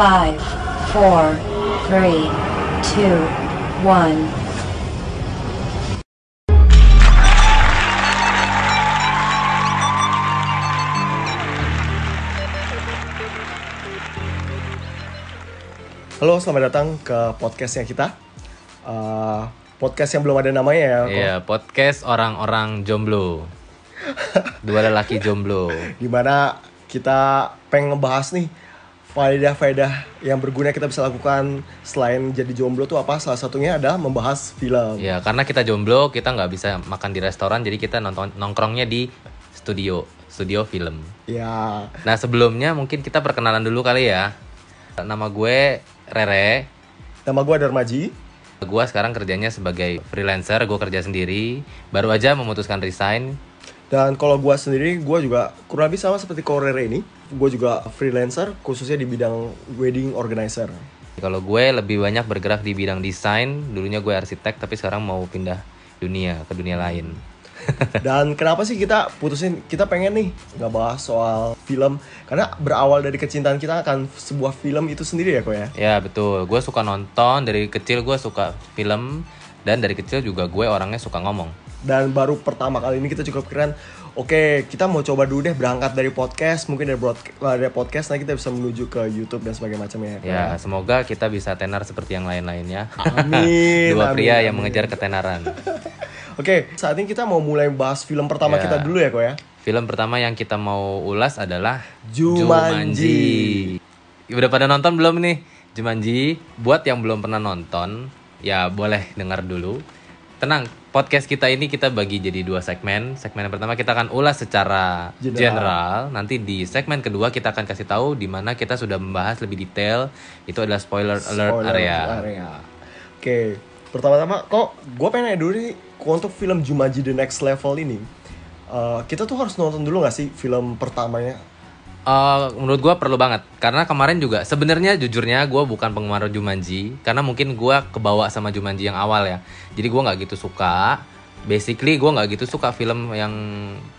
Five, four, three, two, one. Halo, selamat datang ke podcastnya kita. Uh, podcast yang belum ada namanya ya. Iya, podcast orang-orang jomblo. Dua lelaki jomblo. Di mana kita pengen ngebahas nih faedah-faedah yang berguna kita bisa lakukan selain jadi jomblo tuh apa? Salah satunya adalah membahas film. Ya, karena kita jomblo, kita nggak bisa makan di restoran, jadi kita nonton nongkrongnya di studio, studio film. Ya, Nah, sebelumnya mungkin kita perkenalan dulu kali ya. Nama gue Rere. nama gue Darmaji. Gue sekarang kerjanya sebagai freelancer, gue kerja sendiri. Baru aja memutuskan resign. Dan kalau gue sendiri, gue juga kurang lebih sama seperti Korere ini. Gue juga freelancer, khususnya di bidang wedding organizer. Kalau gue lebih banyak bergerak di bidang desain. Dulunya gue arsitek, tapi sekarang mau pindah dunia ke dunia lain. Dan kenapa sih kita putusin kita pengen nih nggak bahas soal film karena berawal dari kecintaan kita akan sebuah film itu sendiri ya kok ya. Ya betul, gue suka nonton dari kecil gue suka film dan dari kecil juga gue orangnya suka ngomong. Dan baru pertama kali ini kita cukup keren. Oke, kita mau coba dulu deh berangkat dari podcast, mungkin dari, broadca- dari podcast nanti kita bisa menuju ke YouTube dan sebagainya macamnya. Kok Ya semoga kita bisa tenar seperti yang lain-lainnya. Amin. Dua amin, pria yang amin. mengejar ketenaran. Oke, saat ini kita mau mulai bahas film pertama Ya. kita dulu ya kok ya. Film pertama yang kita mau ulas adalah Jumanji. Udah pada nonton belum nih? Jumanji. Buat yang belum pernah nonton, ya boleh dengar dulu. Tenang, podcast kita ini kita bagi jadi dua segmen. Segmen yang pertama kita akan ulas secara General. general. Nanti di segmen kedua kita akan kasih tahu di mana kita sudah membahas lebih detail. Itu adalah spoiler, alert Spoiler area. area. Oke, pertama-tama kok gue pengen nanya dulu nih untuk film Jumanji The Next Level ini. eh, kita tuh harus nonton dulu gak sih film pertamanya? Eh, menurut gua perlu banget. Karena kemarin juga sebenarnya jujurnya gua bukan penggemar Jumanji karena mungkin gua kebawa sama Jumanji yang awal ya. Jadi gua nggak gitu suka. Basically gua nggak gitu suka film yang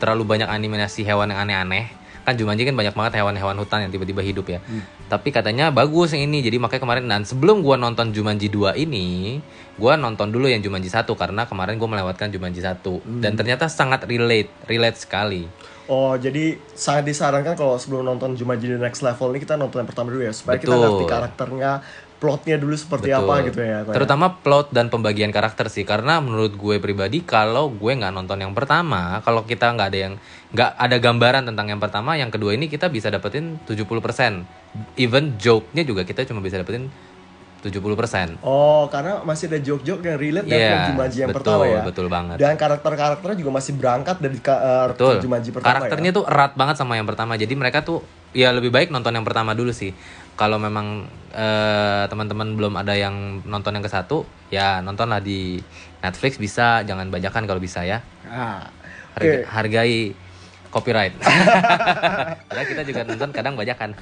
terlalu banyak animasi hewan yang aneh-aneh. Kan Jumanji kan banyak banget hewan-hewan hutan yang tiba-tiba hidup ya. Tapi katanya bagus yang ini. Jadi makanya kemarin dan sebelum gua nonton Jumanji 2 ini gua nonton dulu yang Jumanji 1 karena kemarin gua melewatkan Jumanji 1 dan ternyata sangat relate relate sekali Oh, jadi sangat disarankan kalau sebelum nonton Jumanji The Next Level ini kita nonton yang pertama dulu ya supaya kita Betul. ngerti karakternya, plotnya dulu seperti apa Betul. gitu ya. Kok ya. Terutama plot dan pembagian karakter sih, karena menurut gue pribadi kalau gue nggak nonton yang pertama, kalau kita nggak ada yang nggak ada gambaran tentang yang pertama, yang kedua ini kita bisa dapetin 70%. Even joke-nya juga kita cuma bisa dapetin 70%. Oh, karena masih ada joke-joke yang relate dengan Iya, film Jumanji yang betul, pertama ya. betul banget. Dan karakter-karakternya juga masih berangkat dari eh, Betul. Jumanji pertama Karakternya ya. tuh erat banget sama yang pertama. Jadi mereka tuh ya lebih baik nonton yang pertama dulu sih. Kalau memang eh, teman-teman belum ada yang nonton yang ke satu, ya nontonlah di Netflix bisa, jangan bajakan kalau bisa ya. Ah, Harga- hargai copyright. Padahal kita juga nonton kadang bajakan.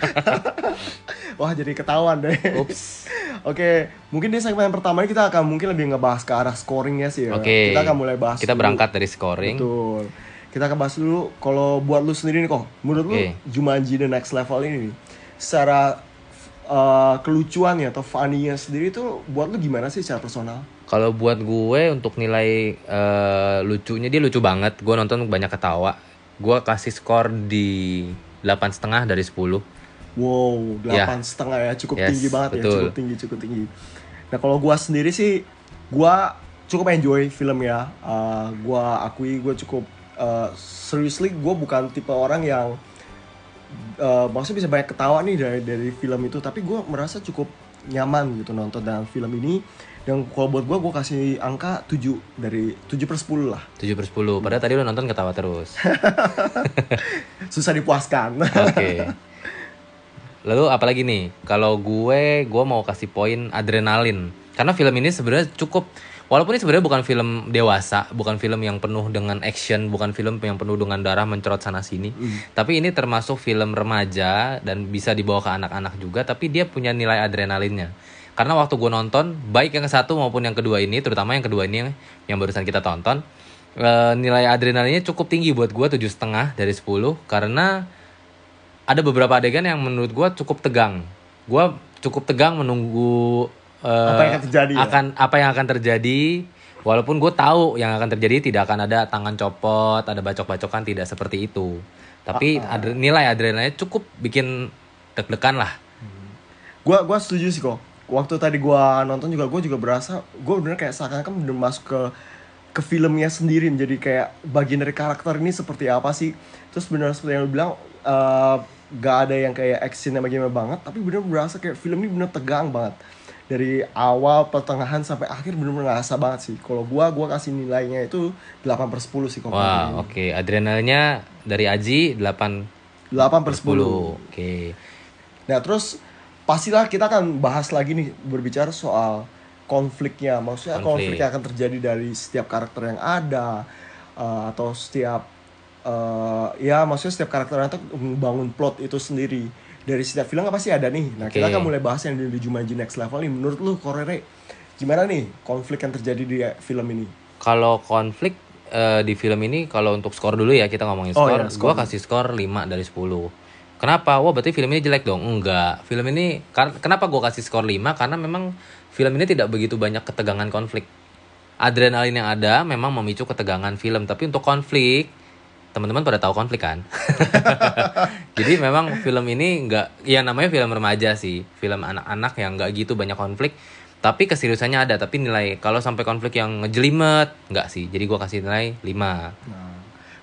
Wah, jadi ketahuan deh. Ups. Oke, mungkin di segmen pertama ini kita akan mungkin lebih ngebahas ke arah scoringnya sih ya. Oke. Kita akan mulai bahas. Kita dulu. berangkat dari scoring. Betul. Kita akan bahas dulu kalau buat lu sendiri nih kok. Menurut lu Oke. Jumanji The Next Level ini nih, secara uh, kelucuannya atau funny-nya sendiri tuh buat lu gimana sih secara personal? Kalau buat gue untuk nilai eh, lucunya dia lucu banget. Gue nonton banyak ketawa. Gue kasih skor di delapan setengah dari 10 Wow, Ya. delapan setengah ya, cukup Yes, tinggi banget ya, betul. cukup tinggi, cukup tinggi. Nah kalau gua sendiri sih, gua cukup enjoy film ya. Uh, gua akui gua cukup uh, seriously, gua bukan tipe orang yang uh, maksudnya bisa banyak ketawa nih dari dari film itu, tapi gua merasa cukup nyaman gitu nonton dalam film ini. Dan kalau buat gua, gua kasih angka 7 dari 7 per 10 lah. 7 per 10 Padahal tadi lu nonton ketawa terus Susah dipuaskan. Oke Lalu apalagi nih Kalau gue Gue mau kasih poin adrenalin Karena film ini sebenarnya cukup Walaupun ini sebenarnya bukan film dewasa, bukan film yang penuh dengan action, bukan film yang penuh dengan darah mencerot sana sini. Tapi ini termasuk film remaja dan bisa dibawa ke anak-anak juga. Tapi dia punya nilai adrenalinnya. Karena waktu gue nonton, baik yang satu maupun yang kedua ini, terutama yang kedua ini yang barusan kita tonton, eh, nilai adrenalinnya cukup tinggi buat gue tujuh setengah dari 10 karena ada beberapa adegan yang menurut gue cukup tegang. Gue cukup tegang menunggu eh, Apa yang akan terjadi ya? akan apa yang akan terjadi walaupun gue tahu yang akan terjadi tidak akan ada tangan copot ada bacok-bacokan tidak seperti itu tapi Ah, adre- nilai adrenalinnya cukup bikin deg-degan lah Gua gua setuju sih kok. Waktu tadi gua nonton juga gua juga berasa gua bener kayak seakan-akan bener masuk ke ke filmnya sendiri jadi kayak bagian dari karakter ini seperti apa sih. Terus bener seperti yang lu bilang eh, gak ada yang kayak actionnya bagaimana banget tapi bener berasa kayak film ini bener tegang banget. Dari awal, pertengahan sampai akhir bener-bener ngerasa banget sih. Kalau gua gua kasih nilainya itu 8 per 10 sih kok. wah oke adrenalinnya dari Aji 8 8 per 10. 10 oke Nah terus pastilah kita akan bahas lagi nih berbicara soal konfliknya. Maksudnya konflik, Konflik. yang akan terjadi dari setiap karakter yang ada eh, atau setiap eh, ya maksudnya setiap karakter yang ada membangun plot itu sendiri. Dari setiap film apa sih ada nih. Nah kita Oke. akan mulai bahas yang di Jumanji Next Level nih. Menurut lu Korere gimana nih konflik yang terjadi di film ini? Kalau konflik eh, di film ini kalau untuk skor dulu ya kita ngomongin Oh, skor, iya, skor gua kasih skor 5 dari 10. Kenapa? Wah, berarti film ini jelek dong. Enggak. Film ini kenapa gua kasih skor 5? Karena memang film ini tidak begitu banyak ketegangan konflik. Adrenalin yang ada memang memicu ketegangan film, tapi untuk konflik teman-teman pada tahu konflik kan? Jadi memang film ini nggak, ya namanya film remaja sih, film anak-anak yang nggak gitu banyak konflik. Tapi keseriusannya ada, tapi nilai kalau sampai konflik yang ngejelimet nggak sih. Jadi gua kasih nilai 5 Nah,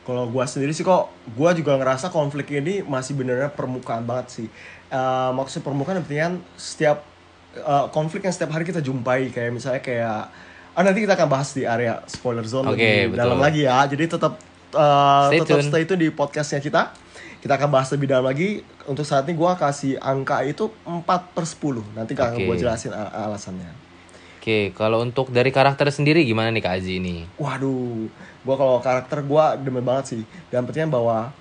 kalau gua sendiri sih kok, gua juga ngerasa konflik ini masih benernya permukaan banget sih. Eh maksud permukaan artinya setiap eh, konflik yang setiap hari kita jumpai kayak misalnya kayak ah nanti kita akan bahas di area spoiler zone Oke, lebih betul. dalam lagi ya. Jadi tetap eh, Stay tetap tune. stay tune di podcastnya kita. Kita akan bahas lebih dalam lagi. Untuk saat ini gua kasih angka itu 4 per 10. Nanti akan Oke. gua jelasin al- alasannya. Oke, kalau untuk dari karakter sendiri gimana nih Kak Aji ini? Waduh, gua kalau karakter gua demen banget sih. Dan pentingnya bahwa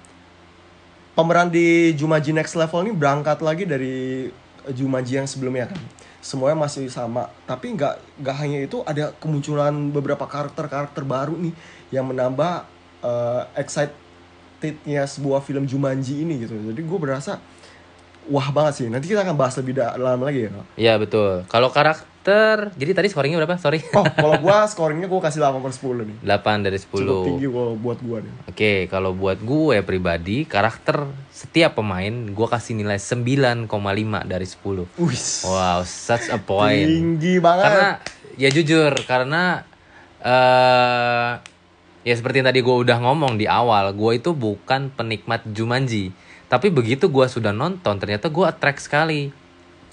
pemeran di Jumanji Next Level ini berangkat lagi dari Jumanji yang sebelumnya kan. Semuanya masih sama, tapi nggak nggak hanya itu ada kemunculan beberapa karakter-karakter baru nih yang menambah eh, excitednya sebuah film Jumanji ini gitu. Jadi gue berasa wah banget sih. Nanti kita akan bahas lebih dalam lagi ya. Kak. Ya betul. Kalau karakter, jadi tadi scoringnya berapa? Sorry. Oh, kalau gua scoringnya gua kasih 8 per 10 nih. 8 dari 10. Cukup tinggi kalau buat gua nih. Oke, kalau buat gue pribadi, karakter setiap pemain gue kasih nilai 9,5 dari 10. Wih. Wow, such a point. Tinggi banget. Karena ya jujur, karena eh ya seperti yang tadi gue udah ngomong di awal, gue itu bukan penikmat Jumanji. Tapi begitu gue sudah nonton, ternyata gue attract sekali.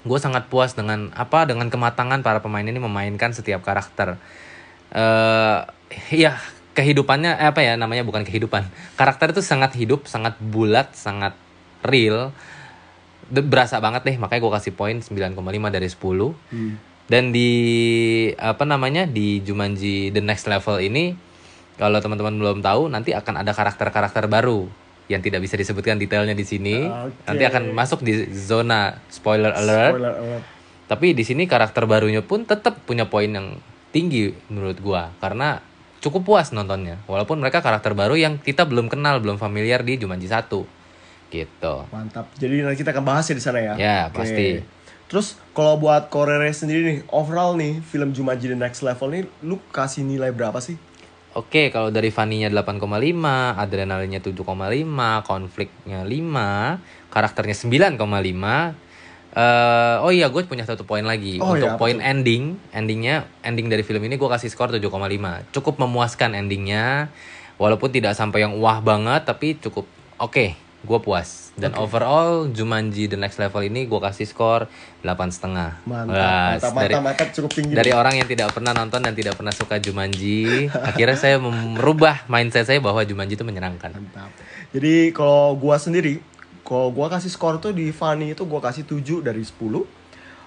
Gue sangat puas dengan apa dengan kematangan para pemain ini memainkan setiap karakter. eh ya kehidupannya eh, apa ya namanya bukan kehidupan. Karakter itu sangat hidup, sangat bulat, sangat real. Berasa banget deh, makanya gue kasih poin 9,5 dari 10. Hmm. Dan di apa namanya di Jumanji The Next Level ini kalau teman-teman belum tahu nanti akan ada karakter-karakter baru yang tidak bisa disebutkan detailnya di sini. Oke. Nanti akan masuk di zona spoiler alert. Spoiler alert. Tapi di sini karakter barunya pun tetap punya poin yang tinggi menurut gua karena cukup puas nontonnya. Walaupun mereka karakter baru yang kita belum kenal, belum familiar di Jumanji 1. Gitu. Mantap. Jadi nanti kita akan bahas ya di sana ya. Ya, Oke. pasti. Terus kalau buat Korere sendiri nih, overall nih film Jumanji The Next Level nih, lu kasih nilai berapa sih? Oke, kalau dari Fanny-nya 8,5, adrenalinnya 7,5, konfliknya 5, karakternya 9,5. Eh, oh iya, gue punya satu poin lagi Oh untuk iya, poin ending. Endingnya, ending dari film ini gue kasih skor 7,5. Cukup memuaskan endingnya, walaupun tidak sampai yang wah banget, tapi cukup oke. Gue puas. Dan overall Jumanji The Next Level ini gue kasih skor 8,5. Mantap, Wah, mantap, dari, mantap, mantap, cukup tinggi. dari orang yang tidak pernah nonton dan tidak pernah suka Jumanji, akhirnya saya merubah mindset saya bahwa Jumanji itu menyenangkan. Mantap. Jadi kalau gua sendiri, kalau gua kasih skor tuh di Fanny itu gua kasih 7 dari 10.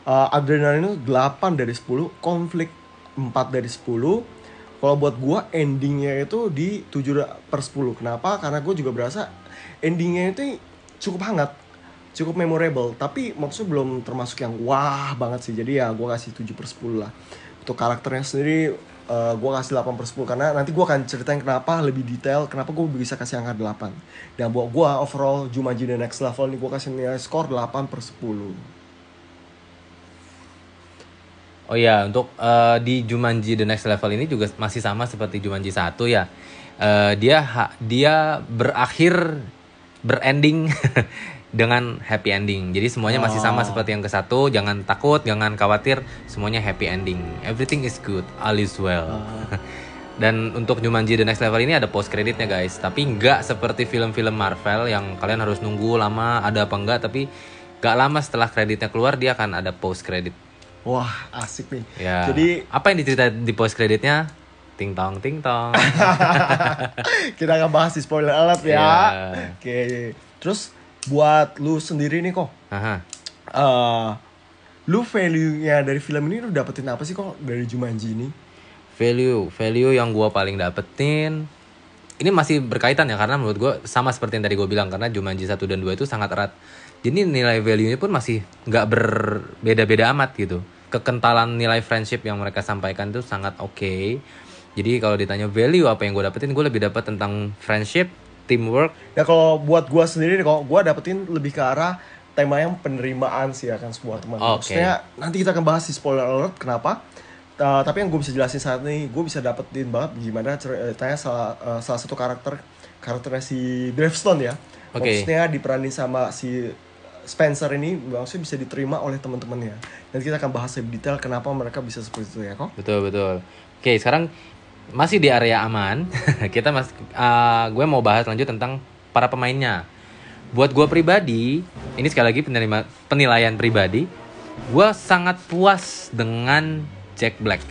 Uh, adrenalin itu 8 dari 10, konflik 4 dari 10. Kalau buat gua endingnya itu di 7 per 10. Kenapa? Karena gue juga berasa endingnya itu cukup hangat, cukup memorable. Tapi maksudnya belum termasuk yang wah banget sih. Jadi ya gua kasih 7 per 10 lah. Untuk karakternya sendiri eh, gua kasih 8 per 10 karena nanti gua akan ceritain kenapa lebih detail, kenapa gue bisa kasih angka 8. Dan buat gua overall Jumanji The Next Level nih gua kasih nilai skor 8 per 10. Oh iya, untuk eh, di Jumanji The Next Level ini juga masih sama seperti Jumanji 1 ya. Eh, dia ha- dia berakhir berending dengan happy ending. Jadi semuanya masih sama Oh. seperti yang ke satu. Jangan takut, jangan khawatir, semuanya happy ending. Everything is good, all is well. Dan untuk Jumanji The Next Level ini ada post creditnya guys, tapi nggak seperti film-film Marvel yang kalian harus nunggu lama ada apa enggak, tapi nggak lama setelah kreditnya keluar dia akan ada post credit. Wah, asik nih. Ya. Jadi apa yang diceritain di post kreditnya? Ting tong ting tong. kita akan bahas di spoiler alert ya. Iya. Oke. Terus buat lu sendiri nih kok. Aha. eh lu value-nya dari film ini lu dapetin apa sih kok dari Jumanji ini? Value, value yang gua paling dapetin ini masih berkaitan ya karena menurut gua sama seperti yang tadi gue bilang karena Jumanji 1 dan 2 itu sangat erat. Jadi nilai value-nya pun masih nggak berbeda-beda amat gitu. Kekentalan nilai friendship yang mereka sampaikan itu sangat oke. Jadi kalau ditanya value apa yang gue dapetin, gue lebih dapat tentang friendship, teamwork, Ya kalau buat gua sendiri kok gua dapetin lebih ke arah tema yang penerimaan sih akan sebuah teman. Oke. Maksudnya nanti kita akan bahas di spoiler alert kenapa. Uh, tapi yang gue bisa jelasin saat ini, gue bisa dapetin banget gimana ceritanya salah, uh, salah satu karakter karakternya si Gravestone ya. Oke. Maksudnya diperanin sama si Spencer ini maksudnya bisa diterima oleh teman-temannya. Dan kita akan bahas lebih detail kenapa mereka bisa seperti itu ya kok. Betul betul. Oke sekarang masih di area aman. Kita mas, uh, gue mau bahas lanjut tentang para pemainnya. Buat gue pribadi, ini sekali lagi penerima penilaian pribadi, gue sangat puas dengan Jack Black.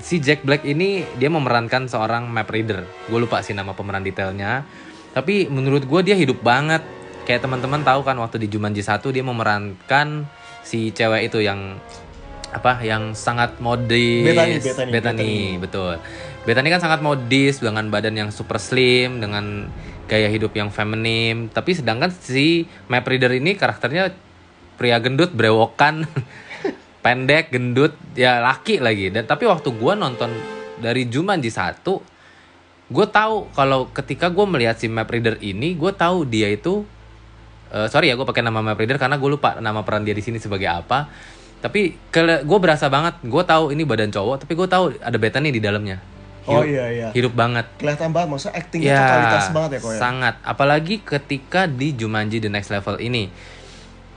Si Jack Black ini dia memerankan seorang map reader. Gue lupa sih nama pemeran detailnya. Tapi menurut gue dia hidup banget. Kayak teman-teman tahu kan waktu di Jumanji 1 dia memerankan si cewek itu yang apa yang sangat modis. Bethany, Bethany, Bethany, betul. Bethany kan sangat modis dengan badan yang super slim dengan gaya hidup yang feminim. Tapi sedangkan si map reader ini karakternya pria gendut brewokan pendek gendut ya laki lagi. Dan tapi waktu gua nonton dari Jumanji 1 gue tahu kalau ketika gue melihat si map reader ini gue tahu dia itu eh, sorry ya gue pakai nama map reader karena gue lupa nama peran dia di sini sebagai apa tapi gue berasa banget gue tahu ini badan cowok tapi gue tahu ada Bethany di dalamnya. Oh Hidup- iya iya. hidup banget. Kelihatan banget maksudnya actingnya ya kualitas banget ya kok ya. sangat. Apalagi ketika di Jumanji The Next Level ini.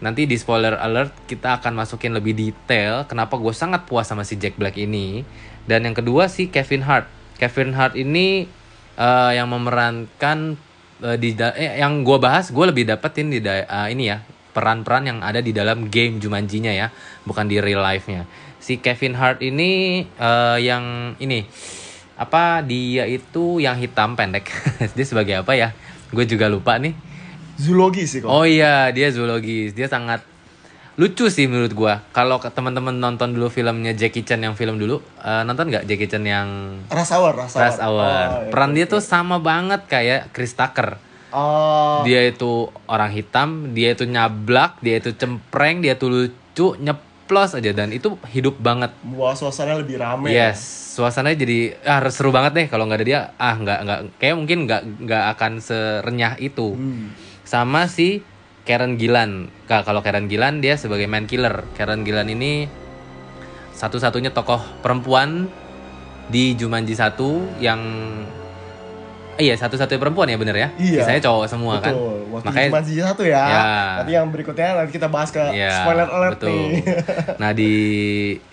Nanti di spoiler alert kita akan masukin lebih detail kenapa gue sangat puas sama si Jack Black ini. Dan yang kedua si Kevin Hart. Kevin Hart ini eh, yang memerankan eh, di eh, yang gue bahas gue lebih dapetin di eh, ini ya peran-peran yang ada di dalam game Jumanjinya ya bukan di real life-nya. Si Kevin Hart ini eh, yang ini apa dia itu yang hitam pendek. Dia sebagai apa ya? Gue juga lupa nih. Zoologi sih kok. oh iya dia zoologis. Dia sangat lucu sih menurut gua. Kalau teman-teman nonton dulu filmnya Jackie Chan yang film dulu eh, nonton nggak Jackie Chan yang Rush Hour, Rush Hour. Rush Hour? Oh, iya, peran iya. dia tuh sama banget kayak Chris Tucker Oh, dia itu orang hitam dia itu nyablak dia itu cempreng dia tuh lucu nyeplos aja dan itu hidup banget Wah, suasana lebih rame. ya. Yes, suasananya jadi ah seru banget deh kalau nggak ada dia ah nggak nggak kayak mungkin nggak nggak akan serenyah itu. Hmm. Sama si Karen Gillan. Kak, kalau Karen Gillan dia sebagai man killer. Karen Gillan ini satu-satunya tokoh perempuan di Jumanji 1 yang iya satu-satunya perempuan ya bener ya. Iya. Sisanya cowok semua kan. Betul. Waktu Makanya cuma siji satu ya. Ya. Nanti yang berikutnya nanti kita bahas ke Iya, spoiler alert betul. nih. Nah di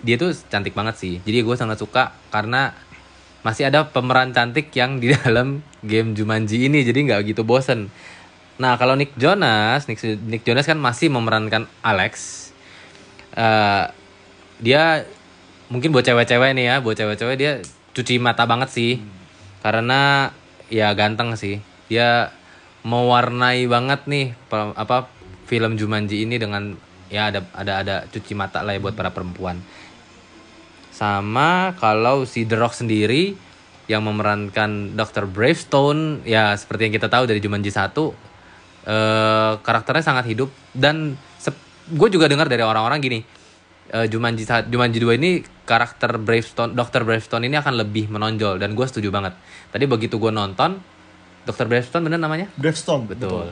dia tuh cantik banget sih. Jadi gue sangat suka karena masih ada pemeran cantik yang di dalam game Jumanji ini. Jadi nggak gitu bosen. Nah kalau Nick Jonas, Nick, Nick Jonas kan masih memerankan Alex. Eh, dia mungkin buat cewek-cewek nih ya, buat cewek-cewek dia cuci mata banget sih. Karena ya ganteng sih. Dia mewarnai banget nih apa film Jumanji ini dengan ya ada ada ada cuci mata lah ya buat para perempuan. Sama kalau si The Rock sendiri yang memerankan Dr. Bravestone ya seperti yang kita tahu dari Jumanji 1 eh karakternya sangat hidup dan gue juga dengar dari orang-orang gini eh, Jumanji Jumanji 2 ini karakter Bravestone Dr. Bravestone ini akan lebih menonjol dan gue setuju banget. Tadi begitu gue nonton Dr. Bravestone bener namanya? Gravestone. Betul.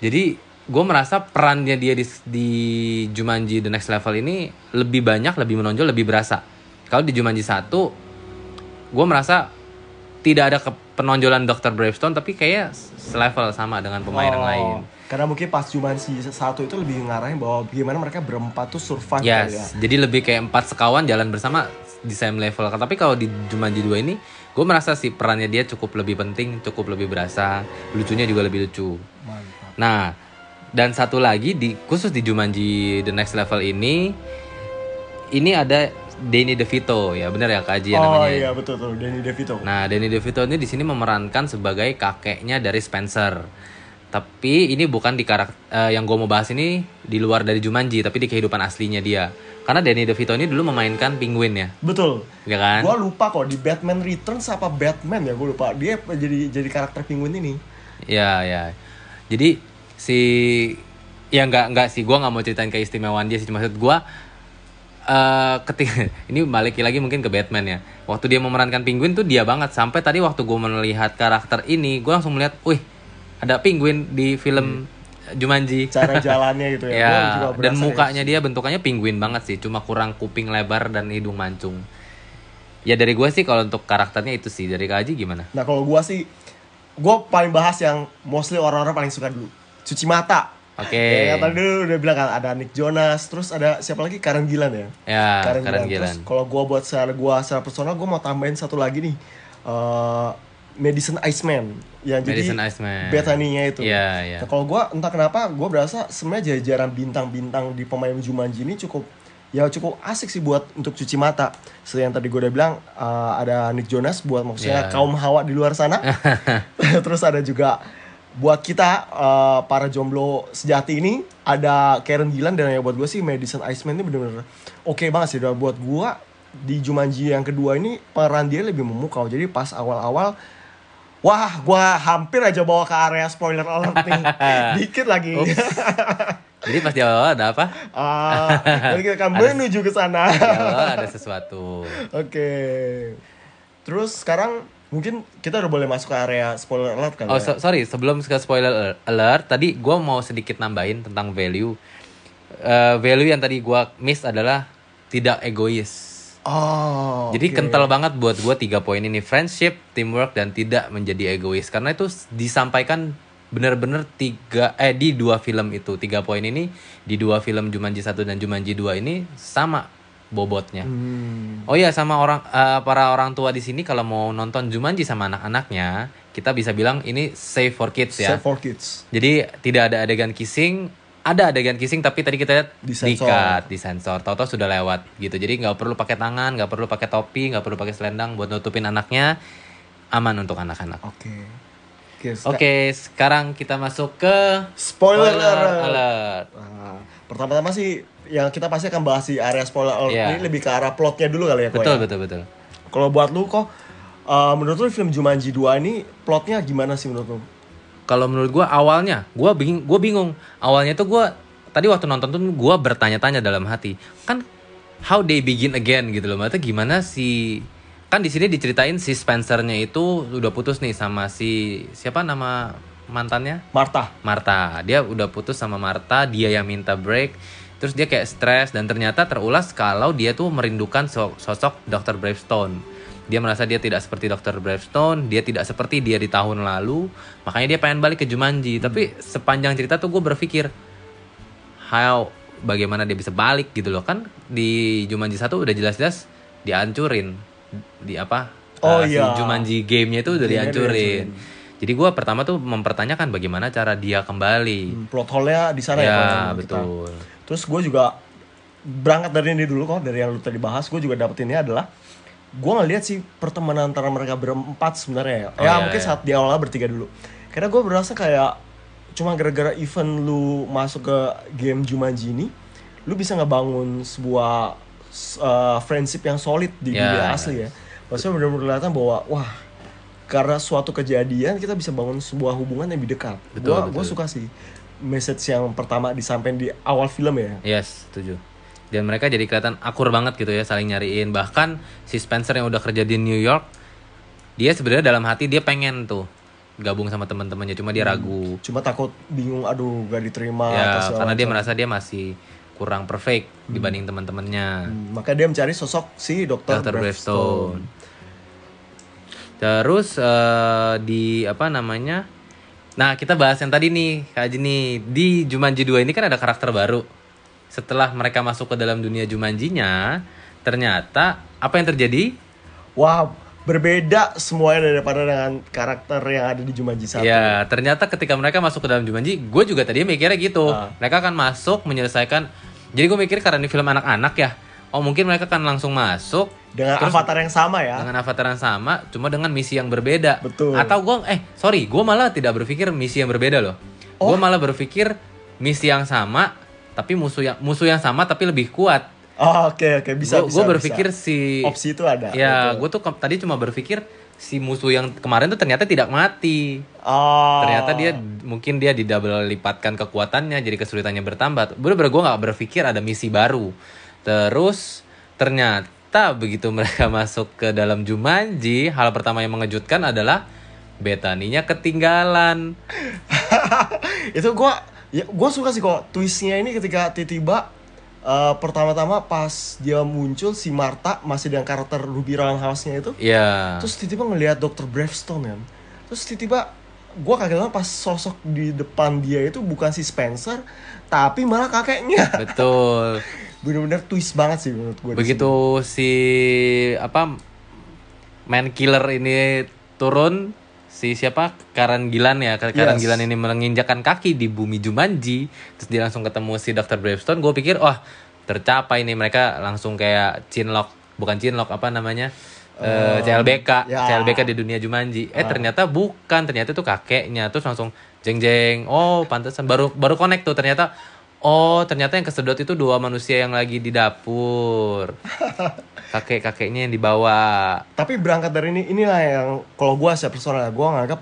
Jadi gue merasa perannya dia di, di Jumanji The Next Level ini lebih banyak, lebih menonjol, lebih berasa. Kalau di Jumanji 1 gue merasa tidak ada penonjolan Dr. Bravestone tapi kayak selevel sama dengan pemain yang Oh, lain. Karena mungkin pas Jumanji satu itu lebih ngarahin bahwa bagaimana mereka berempat tuh survive kali ya. Yes, jadi lebih kayak empat sekawan jalan bersama di same level. Tapi kalau di Jumanji 2 ini, gue merasa sih perannya dia cukup lebih penting, cukup lebih berasa, lucunya juga lebih lucu. Mantap. Nah, dan satu lagi di khusus di Jumanji The Next Level ini, ini ada Danny DeVito ya, bener ya Kak ya oh namanya. iya betul tuh Danny DeVito. Nah, Danny DeVito ini di sini memerankan sebagai kakeknya dari Spencer. Tapi ini bukan di karakter yang gue mau bahas ini di luar dari Jumanji, tapi di kehidupan aslinya dia. Karena Danny DeVito ini dulu memainkan Penguin ya, Betul. ya kan? Gua lupa kok di Batman Returns apa Batman ya gue lupa. Dia jadi jadi karakter penguin ini. Ya, ya. Jadi si ya nggak nggak sih, gue nggak mau ceritain keistimewaan dia sih. Maksud gue eh ketika ini balik lagi mungkin ke Batman ya. Waktu dia memerankan Penguin tuh dia banget. Sampai tadi waktu gue melihat karakter ini, gue langsung melihat, wih ada Penguin di film Jumanji. Cara jalannya gitu ya. Ya, dan berasa mukanya dia bentukannya penguin banget sih, cuma kurang kuping lebar dan hidung mancung. Ya dari gue sih kalau untuk karakternya itu sih, dari Kak Haji gimana? Nah kalau gua sih, gua paling bahas yang mostly orang-orang paling suka dulu. Cuci mata. Oke. Ya, yang tadi dulu udah bilang kan ada Nick Jonas, terus ada siapa lagi Karen Gillan ya. Ya, Karen Karen Gillan. Terus kalau gua buat secara gua secara personal gua mau tambahin satu lagi nih. eh Madison Iceman yang jadi Iceman. Bethany-nya itu. Iya, iya. Nah, kalau gua entah kenapa gua berasa sebenarnya jajaran bintang-bintang di pemain Jumanji ini cukup ya cukup asik sih buat untuk cuci mata. Seperti yang tadi gue udah bilang eh, ada Nick Jonas buat maksudnya Iya. kaum hawa di luar sana. Terus ada juga buat kita eh, para jomblo sejati ini ada Karen Gillan dan yang buat gue sih Madison Iceman ini bener-bener oke banget sih dan buat gue di Jumanji yang kedua ini peran dia lebih memukau jadi pas awal-awal wah gue hampir aja bawa ke area spoiler alert nih dikit lagi Jadi pas di awal ada apa? Ah, jadi kita akan menuju ke sana ada sesuatu. oke terus sekarang mungkin kita udah boleh masuk ke area spoiler alert kan Oh ya? so- sorry, sebelum ke spoiler alert, tadi gue mau sedikit nambahin tentang value. Eh, value yang tadi gue miss adalah tidak egois. Oh Jadi oke. kental banget buat gue tiga poin ini friendship, teamwork dan tidak menjadi egois karena itu disampaikan bener-bener tiga eh di dua film itu tiga poin ini di dua film Jumanji 1 dan Jumanji 2 ini sama bobotnya. Hmm. Oh iya sama orang eh, para orang tua di sini kalau mau nonton Jumanji sama anak-anaknya kita bisa bilang ini safe for kids ya. Save for kids Jadi tidak ada adegan kissing, ada adegan kissing tapi tadi kita lihat Disensor. di-cut, disensor. Tahu-tahu sudah lewat gitu. Jadi nggak perlu pakai tangan, nggak perlu pakai topi, nggak perlu pakai selendang buat nutupin anaknya. Aman untuk anak-anak. oke oke seka- Oke, sekarang kita masuk ke spoiler, alert. alert. Nah, pertama-tama sih yang kita pasti akan bahas di area spoiler alert Iya. ini lebih ke arah plotnya dulu kali ya Betul, ya? betul, betul. Kalau buat lu kok uh, menurut lu film Jumanji 2 ini plotnya gimana sih menurut lu? Kalau menurut gua awalnya, gua bingung, gua bingung. Awalnya tuh gua tadi waktu nonton tuh gua bertanya-tanya dalam hati, kan how they begin again gitu loh. Maksudnya gimana si kan di sini diceritain si Spencernya itu udah putus nih sama si siapa nama mantannya? Martha. Marta. Dia udah putus sama Marta, dia yang minta break. Terus dia kayak stres dan ternyata terulas kalau dia tuh merindukan so- sosok Dr. Bravestone. Dia merasa dia tidak seperti Dr. Bravestone, dia tidak seperti dia di tahun lalu, makanya dia pengen balik ke Jumanji. Tapi sepanjang cerita tuh gue berpikir, how bagaimana dia bisa balik gitu loh kan di Jumanji satu udah jelas-jelas dihancurin di apa Oh si iya. Jumanji game-nya itu udah Game-nya dihancurin. Jadi gua pertama tuh mempertanyakan bagaimana cara dia kembali. Hmm, Plot hole-nya di sana ya, ya menurut kita. betul. Terus gue juga berangkat dari ini dulu kok dari yang lu tadi bahas gue juga dapetinnya adalah gue ngeliat sih pertemanan antara mereka berempat sebenarnya ya. Oh, ya iya, mungkin iya. saat di awal bertiga dulu. Karena gue berasa kayak cuma gara-gara event lu masuk ke game Jumanji ini, lu bisa ngebangun sebuah uh, friendship yang solid di Ya, dunia ya. asli ya. Maksudnya benar-benar kelihatan bahwa wah karena suatu kejadian kita bisa bangun sebuah hubungan yang lebih dekat. Betul, gua suka sih message yang pertama disampaikan di awal film ya. Yes, setuju. Dan mereka jadi kelihatan akur banget gitu ya saling nyariin. Bahkan si Spencer yang udah kerja di New York, dia sebenarnya dalam hati dia pengen tuh gabung sama teman-temannya cuma dia ragu Cuma takut bingung, aduh gak diterima ya karena dia merasa dia masih kurang perfect dibanding teman-temannya Hmm, Maka dia mencari sosok si Dr. Dr. Bravestone. Terus eh, di apa namanya? Nah, kita bahas yang tadi nih, Kak Haji nih. Di Jumanji 2 ini kan ada karakter baru. Setelah mereka masuk ke dalam dunia Jumanjinya, ternyata apa yang terjadi? Wah, berbeda semuanya daripada dengan karakter yang ada di Jumanji 1. Ya, ternyata ketika mereka masuk ke dalam Jumanji, gue juga tadi mikirnya gitu. Ah. Mereka akan masuk menyelesaikan. Jadi gue mikir karena ini film anak-anak ya. Oh mungkin mereka akan langsung masuk Dengan Terus- avatar yang sama ya. dengan avatar yang sama, cuma dengan misi yang berbeda. Betul. Atau gue, eh sorry, gue malah tidak berpikir misi yang berbeda loh. Oh. Gue malah berpikir misi yang sama, tapi musuh yang musuh yang sama tapi lebih kuat. Oh, oke oke bisa Gue bisa. berpikir bisa. si opsi itu ada. ya gue tuh tadi cuma berpikir si musuh yang kemarin tuh ternyata tidak mati. Oh. Ternyata dia mungkin dia di double lipatkan kekuatannya, jadi kesulitannya bertambah. Bener-bener gue nggak berpikir ada misi baru. Terus ternyata begitu mereka masuk ke dalam Jumanji, hal pertama yang mengejutkan adalah Betaninya ketinggalan. itu gua ya gua suka sih kok twistnya ini ketika tiba-tiba eh, pertama-tama pas dia muncul si Marta masih dengan karakter Ruby Roundhouse-nya itu Ya. terus tiba-tiba ngelihat Dr. Bravestone kan terus tiba-tiba gua kaget banget pas sosok di depan dia itu bukan si Spencer tapi malah kakeknya Betul. bener-bener twist banget sih menurut gue Begitu si apa man killer ini turun si siapa? Karen Gilan ya. Karen Yes. Gilan ini menginjakan kaki di bumi Jumanji. Terus dia langsung ketemu si Dr. Bravestone. Gue pikir wah tercapai nih mereka. Langsung kayak chinlock bukan chinlock apa namanya? Eh, CLBK ya. CLBK di dunia Jumanji. Eh ternyata bukan. Ternyata itu kakeknya. Terus langsung jeng jeng oh pantesan. Baru baru connect tuh. Ternyata oh ternyata yang kesedot itu dua manusia yang lagi di dapur. Kakek kakeknya yang dibawa. Tapi berangkat dari ini inilah yang kalau gue secara personal gue nganggap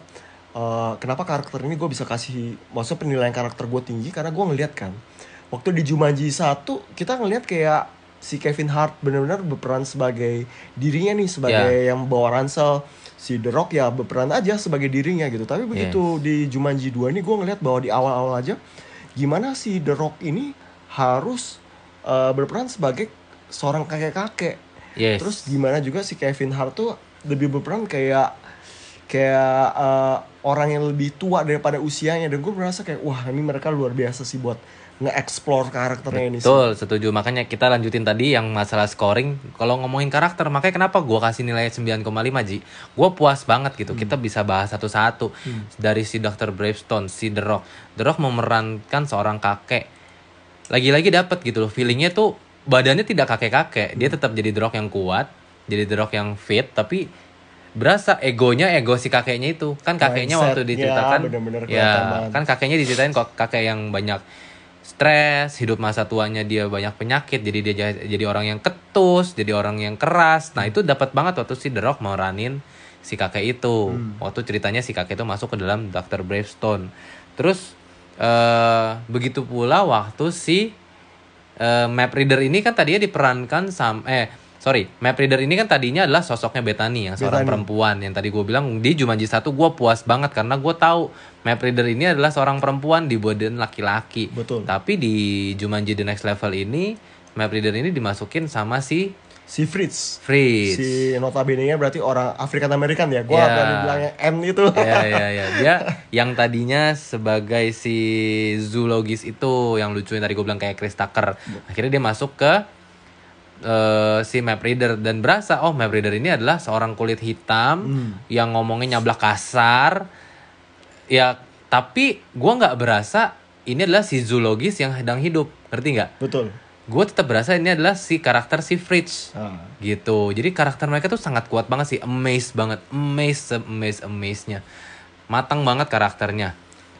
eh, kenapa karakter ini gue bisa kasih maksudnya penilaian karakter gue tinggi karena gue ngeliat kan waktu di Jumanji 1 kita ngeliat kayak si Kevin Hart benar-benar berperan sebagai dirinya nih sebagai yang bawa ransel. Si The Rock ya berperan aja sebagai dirinya gitu. Tapi begitu di Jumanji 2 ini gue ngeliat bahwa di awal-awal aja gimana si The Rock ini harus eh, berperan sebagai seorang kakek-kakek? Yes. Terus gimana juga si Kevin Hart tuh lebih berperan kayak kayak eh, orang yang lebih tua daripada usianya. Dan gue merasa kayak wah ini mereka luar biasa sih buat nge-explore karakternya ini sih. Betul, setuju. Makanya kita lanjutin tadi yang masalah scoring. Kalau ngomongin karakter, makanya kenapa gua kasih nilai 9,5 Ji? Gua puas banget gitu. Kita bisa bahas satu-satu. Dari si Dr. Bravestone, si The Rock. The Rock memerankan seorang kakek. Lagi-lagi dapat gitu loh. Feelingnya tuh badannya tidak kakek-kakek. Dia tetap jadi The Rock yang kuat. Jadi The Rock yang fit. Tapi berasa egonya ego si kakeknya itu. Kan kakeknya waktu Mindset-nya diceritakan. bener-bener kelihatan ya, banget. kan kakeknya diceritain kok kakek yang banyak stres, hidup masa tuanya dia banyak penyakit, jadi dia ja- jadi orang yang ketus, jadi orang yang keras. Nah, itu dapat banget waktu si The Rock meranin si kakek itu. Waktu ceritanya si kakek itu masuk ke dalam Dr. Bravestone. Terus eh begitu pula waktu si eh, map reader ini kan tadinya diperankan sam eh sorry map reader ini kan tadinya adalah sosoknya Bethany yang seorang Bethany. perempuan yang tadi gue bilang di Jumanji satu gue puas banget karena gue tahu map reader ini adalah seorang perempuan di badan laki-laki Betul. tapi di Jumanji the next level ini map reader ini dimasukin sama si Si Fritz. Fritz Si notabene-nya berarti orang African American ya. Gue Ya. berani bilang yang M itu. ya ya ya dia yang tadinya sebagai si zoologis itu yang lucu yang tadi gue bilang kayak Chris Tucker akhirnya dia masuk ke eh, si map reader. Dan berasa oh map reader ini adalah seorang kulit hitam yang ngomongnya nyablak kasar. Ya tapi gue nggak berasa ini adalah si zoologis yang sedang hidup. Ngerti nggak? Betul. gue tetap berasa ini adalah si karakter si Fritz. Ah. gitu. Jadi karakter mereka tuh sangat kuat banget sih. Amazed banget. Amazed amazed amaze nya matang banget karakternya.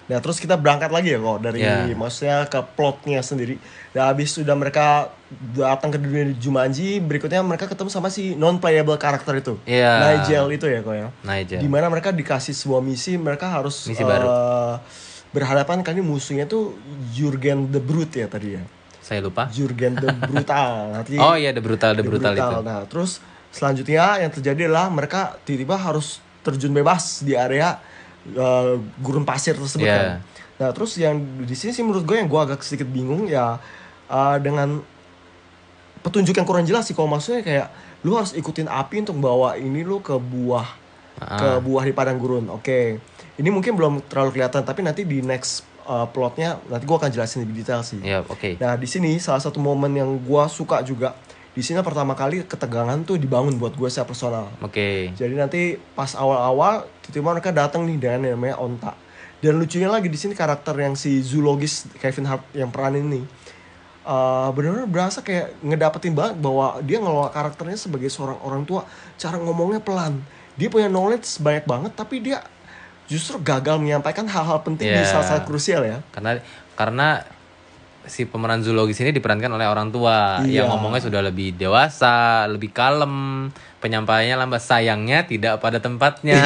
Nah terus kita berangkat lagi ya kok dari Ya. maksudnya ke plotnya sendiri. Dan habis sudah mereka datang ke dunia Jumanji, berikutnya mereka ketemu sama si non playable karakter itu, Iya. Nigel itu ya kok ya. Nigel Di mana mereka dikasih sebuah misi, mereka harus Misi eh, baru. berhadapan kali musuhnya tuh Jurgen the Brute ya tadi ya. saya lupa Jurgen the Brutal. Nanti oh iya the brutal the The brutal, itu Nah, terus selanjutnya yang terjadi adalah mereka tiba-tiba harus terjun bebas di area eh, gurun pasir tersebut Iya. kan. Nah terus yang di sini sih menurut gue yang gue agak sedikit bingung ya eh, dengan petunjuk yang kurang jelas sih kalau maksudnya kayak lu harus ikutin api untuk bawa ini lu ke buah ke Ah. buah di padang gurun. Oke, ini mungkin belum terlalu kelihatan tapi nanti di next uh, plotnya nanti gua akan jelasin lebih detail sih. Ya, oke. Nah di sini salah satu momen yang gua suka juga di sini pertama kali ketegangan tuh dibangun buat gue secara personal. Oke. Jadi nanti pas awal-awal tiba-tiba mereka datang nih dengan yang namanya Onta. Dan lucunya lagi di sini karakter yang si zoologis Kevin Hart yang peranin ini eh benar-benar berasa kayak ngedapetin banget bahwa dia ngelola karakternya sebagai seorang orang tua. Cara ngomongnya pelan. Dia punya knowledge banyak banget tapi dia justru gagal menyampaikan hal-hal penting di Yeah. saat-saat krusial ya. Karena karena si pemeran zoologis ini diperankan oleh orang tua Iya. yang ngomongnya sudah lebih dewasa, lebih kalem, penyampaiannya lambat. Sayangnya tidak pada tempatnya.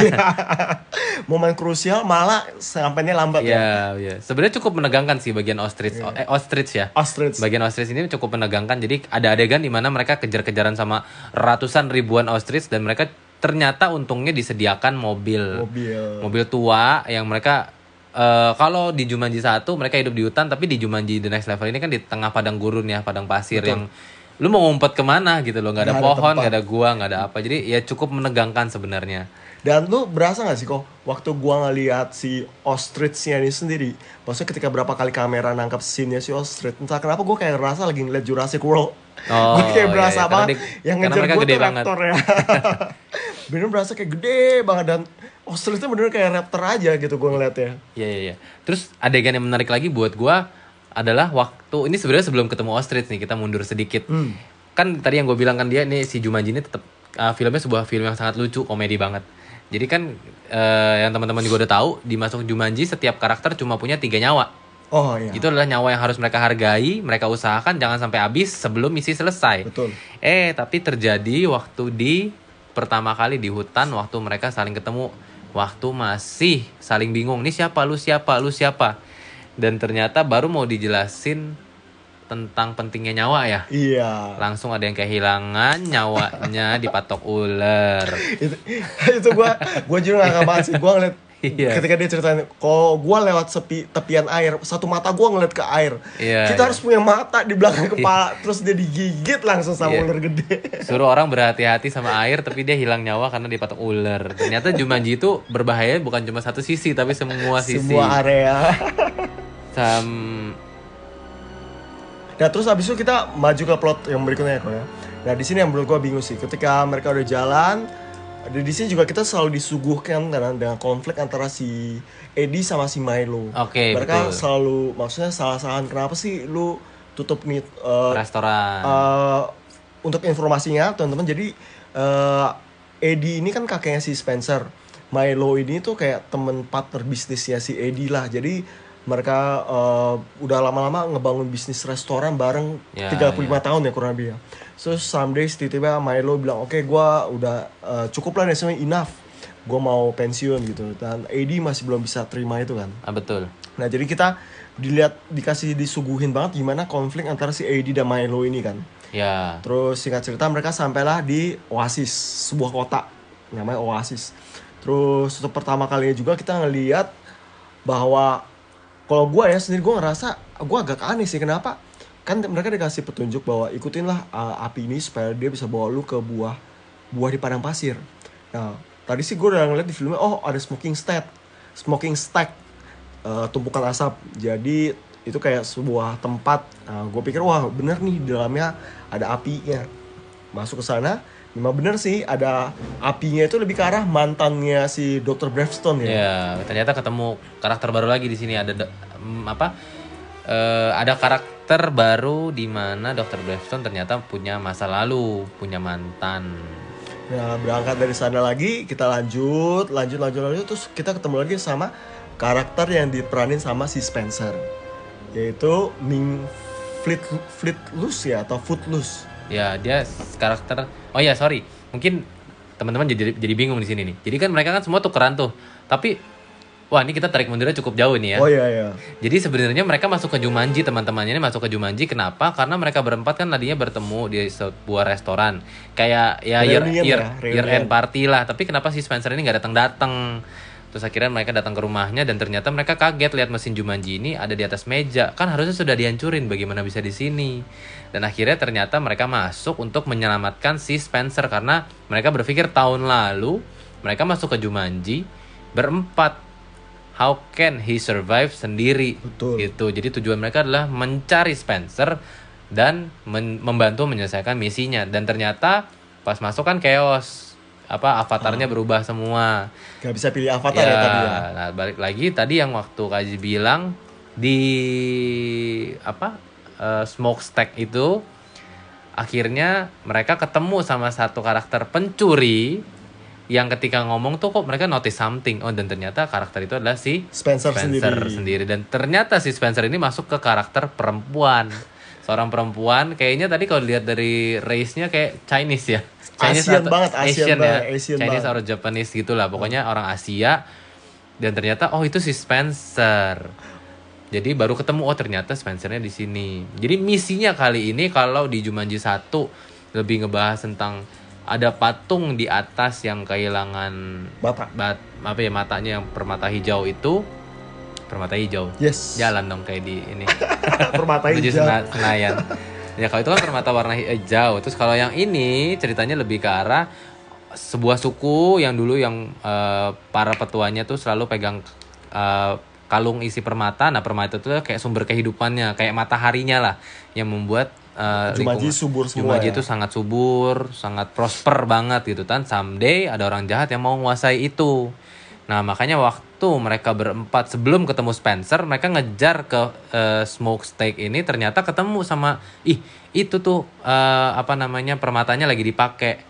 momen krusial malah sampainya lambat ya Iya, iya. Sebenarnya cukup menegangkan sih bagian ostrich. Eh, ostrich ya. ostrich Bagian ostrich ini cukup menegangkan. Jadi ada adegan di mana mereka kejar-kejaran sama ratusan ribuan ostrich dan mereka ternyata untungnya disediakan mobil. mobil Mobil tua yang mereka eh, kalau di Jumanji satu mereka hidup di hutan tapi di Jumanji The Next Level ini kan di tengah padang gurun ya, padang pasir yang lu mau ngumpet ke mana gitu loh, nggak ada ada pohon, nggak ada gua, nggak ada apa. Jadi ya cukup menegangkan sebenarnya. Dan lu berasa gak sih kok waktu gua ngeliat si ostrichnya ini sendiri Maksudnya ketika berapa kali kamera nangkap scene-nya si ostrich Entah kenapa gua kayak ngerasa lagi ngeliat Jurassic World Oh, Gue kayak iya, berasa iya. Karena banget dia- Yang ngejar gue gede tuh banget. ya Bener berasa kayak gede banget Dan ostrichnya bener kayak raptor aja gitu gua ngeliatnya Iya iya iya. Terus adegan yang menarik lagi buat gua adalah waktu ini sebenarnya sebelum ketemu ostrich nih kita mundur sedikit. Hmm. Kan tadi yang gue bilang kan dia nih si Jumanji ini tetap uh, filmnya sebuah film yang sangat lucu, komedi banget. Jadi kan uh, yang teman-teman juga udah tahu di masuk Jumanji setiap karakter cuma punya tiga nyawa. Oh iya Itu adalah nyawa yang harus mereka hargai, mereka usahakan jangan sampai habis sebelum misi selesai. Betul Eh, tapi terjadi waktu di pertama kali di hutan waktu mereka saling ketemu waktu masih saling bingung. Nih siapa lu siapa lu siapa? Dan ternyata baru mau dijelasin tentang pentingnya nyawa ya. Iya Langsung ada yang kehilangan nyawanya dipatok ular. itu itu gua gua juga gak banget sih gua ngeliat Iya. ketika dia ceritain kalau gua lewat sepi tepian air satu mata gua ngeliat ke air Iya, kita iya. harus punya mata di belakang kepala terus dia digigit langsung sama Iya. ular gede Suruh orang berhati-hati sama air tapi dia hilang nyawa karena dipatok ular. Ternyata Jumanji itu berbahaya bukan cuma satu sisi tapi semua sisi. semua area Sam nah terus abis itu kita maju ke plot yang berikutnya ya kok ya nah di sini yang menurut gua bingung sih ketika mereka udah jalan di di sini juga kita selalu disuguhkan dengan, dengan konflik antara si Eddie sama si Milo. Oke, Mereka betul. selalu maksudnya salah-salahan kenapa sih lu tutup nih eh, restoran. Eh, untuk informasinya teman-teman jadi eh Eddie ini kan kakeknya si Spencer Milo ini tuh kayak temen partner bisnisnya si Eddie lah jadi mereka eh, udah lama-lama ngebangun bisnis restoran bareng Ya, 35 tahun ya kurang lebih ya so someday tiba-tiba Milo bilang oke gua udah eh, cukup lah semuanya enough gue mau pensiun gitu dan Eddie masih belum bisa terima itu kan Ah betul. Nah jadi kita dilihat dikasih disuguhin banget gimana konflik antara si Eddie dan Milo ini kan. Ya. Terus singkat cerita mereka sampailah di Oasis, sebuah kota namanya Oasis. Terus untuk pertama kalinya juga kita ngeliat bahwa kalau gue ya sendiri gue ngerasa gue agak aneh sih kenapa kan mereka dikasih petunjuk bahwa ikutinlah uh, api ini supaya dia bisa bawa lu ke buah buah di padang pasir. Nah tadi sih gue udah ngeliat di filmnya oh ada smoking stack, smoking stack uh, tumpukan asap. Jadi itu kayak sebuah tempat. Nah, gue pikir wah bener nih di dalamnya ada apinya. Masuk ke sana, memang bener sih ada apinya itu lebih ke arah mantannya si Dr. Bravestone ya. Ya, ternyata ketemu karakter baru lagi di sini ada mm, apa? eh, ada karakter baru di mana Dr. Bravestone ternyata punya masa lalu, punya mantan. Nah berangkat dari sana lagi kita lanjut, lanjut, lanjut, lanjut terus kita ketemu lagi sama karakter yang diperanin sama si Spencer, yaitu Ming Fleet Fleetloose ya atau Footloose. Ya, dia karakter Oh ya, sorry. Mungkin teman-teman jadi jadi bingung di sini nih. Jadi kan mereka kan semua tukeran tuh. Tapi wah, ini kita tarik mundurnya cukup jauh nih ya. Oh iya iya. Jadi sebenarnya mereka masuk ke Jumanji teman-temannya ini masuk ke Jumanji kenapa? Karena mereka berempat kan tadinya bertemu di sebuah restoran kayak ya year, Reunion year, ya, year reunion. end party lah. Tapi kenapa si Spencer ini nggak datang datang? Terus akhirnya mereka datang ke rumahnya dan ternyata mereka kaget lihat mesin Jumanji ini ada di atas meja. Kan harusnya sudah dihancurin, bagaimana bisa di sini? Dan akhirnya ternyata mereka masuk untuk menyelamatkan si Spencer karena mereka berpikir tahun lalu mereka masuk ke Jumanji berempat. How can he survive sendiri? Betul. Gitu. Jadi tujuan mereka adalah mencari Spencer dan men- membantu menyelesaikan misinya. Dan ternyata pas masuk kan chaos. Apa avatarnya berubah semua. Gak bisa pilih avatar ya, tadi ya. Nah, balik lagi tadi yang waktu Kaji bilang di apa eh, smokestack itu akhirnya mereka ketemu sama satu karakter pencuri yang ketika ngomong tuh kok mereka notice something. Oh dan ternyata karakter itu adalah si Spencer, Spencer sendiri. sendiri. dan ternyata si Spencer ini masuk ke karakter perempuan. Seorang perempuan kayaknya tadi kalau lihat dari race-nya kayak Chinese ya. Chinese Asian atau- banget, Asian Asian ya. banget, Asian Chinese banget. atau Japanese gitulah. Pokoknya orang Asia dan ternyata oh itu si Spencer. Jadi baru ketemu oh ternyata Spencernya di sini. Jadi misinya kali ini kalau di Jumanji 1 lebih ngebahas tentang ada patung di atas yang kehilangan Mata. bat, apa ya matanya yang permata hijau itu permata hijau. Yes. Jalan dong kayak di ini. Permata hijau. Sena- Senayan. Ya kalau itu kan permata warna hijau. Terus kalau yang ini ceritanya lebih ke arah sebuah suku yang dulu yang eh, para petuanya tuh selalu pegang eh, kalung isi permata. Nah permata itu kayak sumber kehidupannya, kayak mataharinya lah yang membuat eh, Jumanji lingkungan- subur semua Jumanji ya. itu sangat subur, sangat prosper banget gitu kan. Someday ada orang jahat yang mau menguasai itu. Nah makanya waktu mereka berempat sebelum ketemu Spencer, mereka ngejar ke eh, smokestack ini ternyata ketemu sama ih itu tuh eh, apa namanya permatanya lagi dipakai.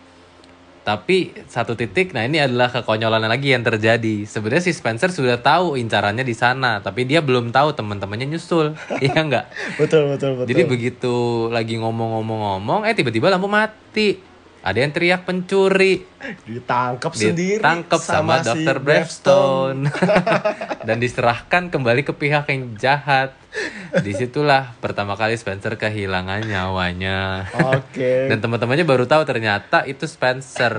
Tapi satu titik, nah ini adalah kekonyolan lagi yang terjadi. Sebenarnya si Spencer sudah tahu incarannya di sana, tapi dia belum tahu teman-temannya nyusul, iya enggak? Betul, betul, betul. Jadi begitu lagi ngomong-ngomong-ngomong, eh tiba-tiba lampu mati. Ada yang teriak pencuri, ditangkap sendiri ditangkap sama, si Dr. Bravestone dan diserahkan kembali ke pihak yang jahat. Di situlah pertama kali Spencer kehilangan nyawanya. Oke. Dan teman-temannya baru tahu ternyata itu Spencer.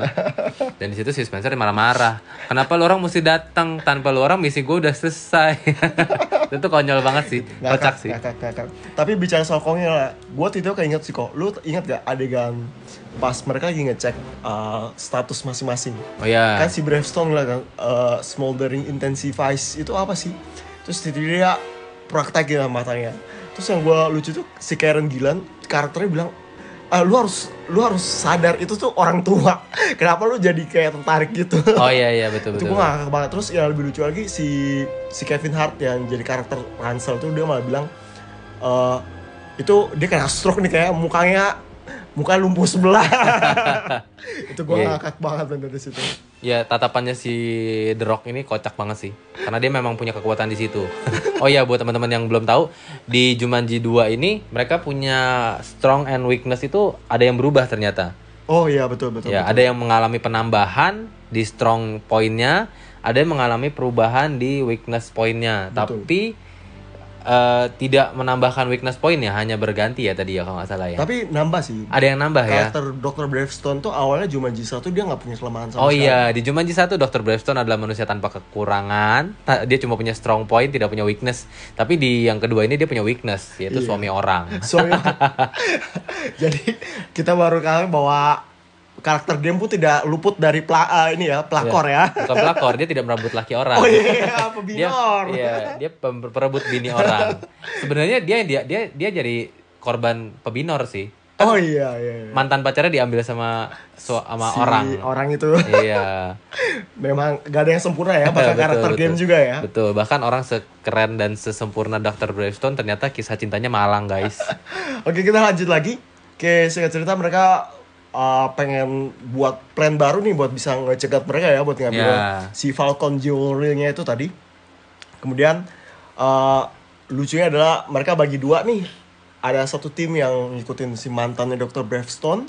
Dan di situ si Spencer marah-marah. Kenapa lu orang mesti datang tanpa lu orang misi gue udah selesai. itu konyol banget sih, kocak sih. ngakak, ngakak. Tapi bicara soal konyol gue tidak keinget sih kok. Lu inget gak adegan pas mereka lagi ngecek uh, status masing-masing? Oh ya. Kan si Bravestone lah kan, uh, smoldering intensifies itu apa sih? Terus tiba-tiba dia praktek gitu matanya. Terus yang gue lucu tuh si Karen Gillan karakternya bilang, ah, lu harus lu harus sadar itu tuh orang tua. Kenapa lu jadi kayak tertarik gitu? Oh iya iya betul itu betul. gue ngakak banget terus yang lebih lucu lagi si si Kevin Hart yang jadi karakter Ransel tuh dia malah bilang eh itu dia kena stroke nih kayak mukanya muka lumpuh sebelah itu gue Iya. ngakak banget dari situ Ya tatapannya si The Rock ini kocak banget sih. Karena dia memang punya kekuatan di situ. oh iya buat teman-teman yang belum tahu, di Jumanji 2 ini mereka punya strong and weakness itu ada yang berubah ternyata. oh iya betul betul, ya, betul. ada yang mengalami penambahan di strong poinnya, ada yang mengalami perubahan di weakness poinnya. Betul. Tapi eh, tidak menambahkan weakness point ya, hanya berganti ya tadi ya kalau nggak salah ya. tapi nambah sih ada yang nambah ya. karakter Dr. Bravestone tuh awalnya Jumanji 1 dia nggak punya kelemahan sama Oh sekali. iya, di Jumanji 1 Dr. Bravestone adalah manusia tanpa kekurangan. Dia cuma punya strong point, tidak punya weakness. Tapi di yang kedua ini dia punya weakness, yaitu Iya. suami orang. Soalnya jadi kita baru kali bahwa karakter game pun tidak luput dari pla eh, ini ya pelakor ya. Bukan pelakor, dia tidak merebut laki orang. Oh iya, dia, pebinor. iya, dia perebut bini orang. Sebenarnya dia dia dia dia jadi korban pebinor sih. Oh iya iya. iya. Mantan pacarnya diambil sama su- sama Si orang. orang itu Iya. memang gak ada yang sempurna ya bahkan Betul, karakter betul. game juga ya. Betul, bahkan orang sekeren dan sesempurna Dr. Bravestone ternyata kisah cintanya malang, guys. Oke kita lanjut lagi. Oke singkat cerita mereka uh, pengen buat plan baru nih buat bisa ngecegat mereka ya buat ngambil Ya. si Falcon Jewelry-nya itu tadi. Kemudian uh, lucunya adalah mereka bagi dua nih. Ada satu tim yang ngikutin si mantannya Dr. Bravestone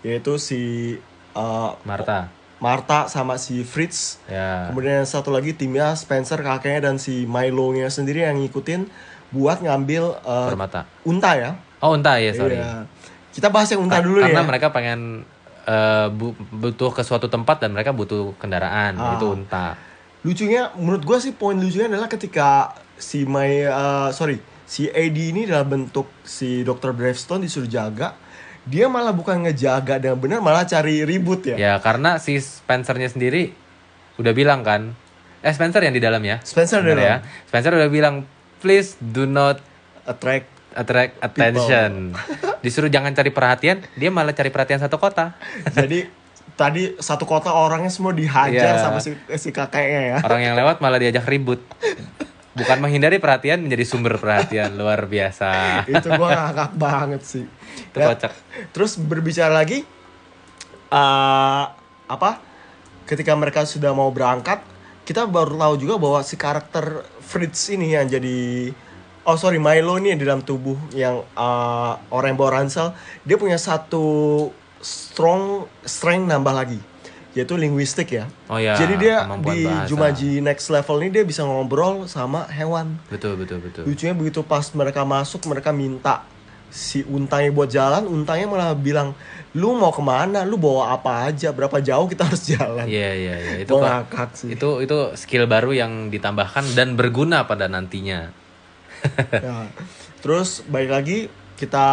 yaitu si uh, Marta. Marta sama si Fritz. Ya. Kemudian satu lagi timnya Spencer kakeknya dan si Milo-nya sendiri yang ngikutin buat ngambil uh, Permata. unta ya. Oh, unta ya, sorry. Iya. Kita bahas yang unta dulu Karena ya. mereka pengen eh, bu- butuh ke suatu tempat dan mereka butuh kendaraan, Ah. itu unta. lucunya menurut gue sih poin lucunya adalah ketika si May uh, sorry si AD ini dalam bentuk si Dr. Bravestone disuruh jaga dia malah bukan ngejaga dengan benar malah cari ribut ya Ya karena si Spencernya sendiri udah bilang kan, eh Spencer yang di dalam ya. Spencer Bener dalam. ya. Spencer udah bilang please do not attract attract attention. Disuruh jangan cari perhatian, dia malah cari perhatian satu kota. jadi tadi satu kota orangnya semua dihajar Iya. sama si, si kakeknya ya Orang yang lewat malah diajak ribut. Bukan menghindari perhatian menjadi sumber perhatian luar biasa. itu gua ngakak banget sih Itu Ya, kocak. terus berbicara lagi eh apa ketika mereka sudah mau berangkat kita baru tahu juga bahwa si karakter Fritz ini yang jadi oh sorry Milo yang di dalam tubuh yang eh, orang yang bawa ransel dia punya satu strong strength nambah lagi yaitu linguistik ya Oh ya, jadi dia di bahasa. Jumanji next level ini dia bisa ngobrol sama hewan Betul betul betul. Lucunya begitu pas mereka masuk mereka minta si untangnya buat jalan, untangnya malah bilang, lu mau ke mana? Lu bawa apa aja? Berapa jauh kita harus jalan? Iya iya iya itu kok- sih. itu itu skill baru yang ditambahkan dan berguna pada nantinya. Ya. Terus balik lagi kita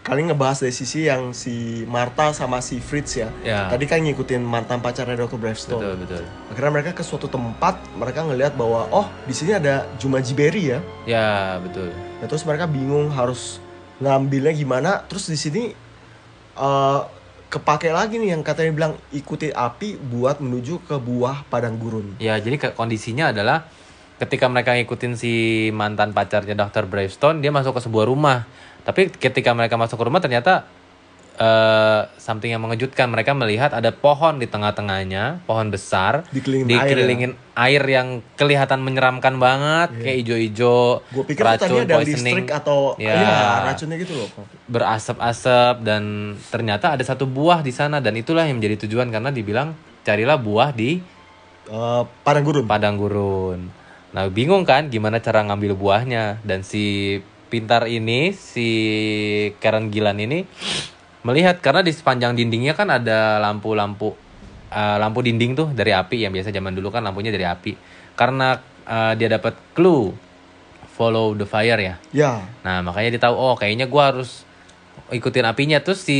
kali ngebahas dari sisi yang si Martha sama si Fritz ya. Ya. Tadi kan ngikutin mantan pacarnya Dr. Bravestone. Betul betul. Akhirnya mereka ke suatu tempat, mereka ngelihat bahwa oh di sini ada Jumanji Berry ya. Ya betul. Ya, terus mereka bingung harus ngambilnya gimana. Terus di sini eh kepake lagi nih yang katanya bilang ikuti api buat menuju ke buah padang gurun. Ya jadi kondisinya adalah ketika mereka ngikutin si mantan pacarnya Dr. Bravestone, dia masuk ke sebuah rumah. Tapi ketika mereka masuk ke rumah ternyata eh something yang mengejutkan. Mereka melihat ada pohon di tengah-tengahnya, pohon besar, Dikelilingin air ya? dikelilingin air, yang kelihatan menyeramkan banget, kayak ijo-ijo, Gue pikir tadi ada listrik atau Ya. ya racunnya gitu loh. berasap-asap dan ternyata ada satu buah di sana dan itulah yang menjadi tujuan karena dibilang carilah buah di Eh, padang gurun. padang gurun. Nah, bingung kan gimana cara ngambil buahnya dan si pintar ini si Karen Gilan ini melihat karena di sepanjang dindingnya kan ada lampu-lampu eh, lampu dinding tuh dari api yang biasa zaman dulu kan lampunya dari api. Karena eh, dia dapat clue follow the fire ya. Ya. Nah, makanya dia tahu oh kayaknya gua harus ikutin apinya terus si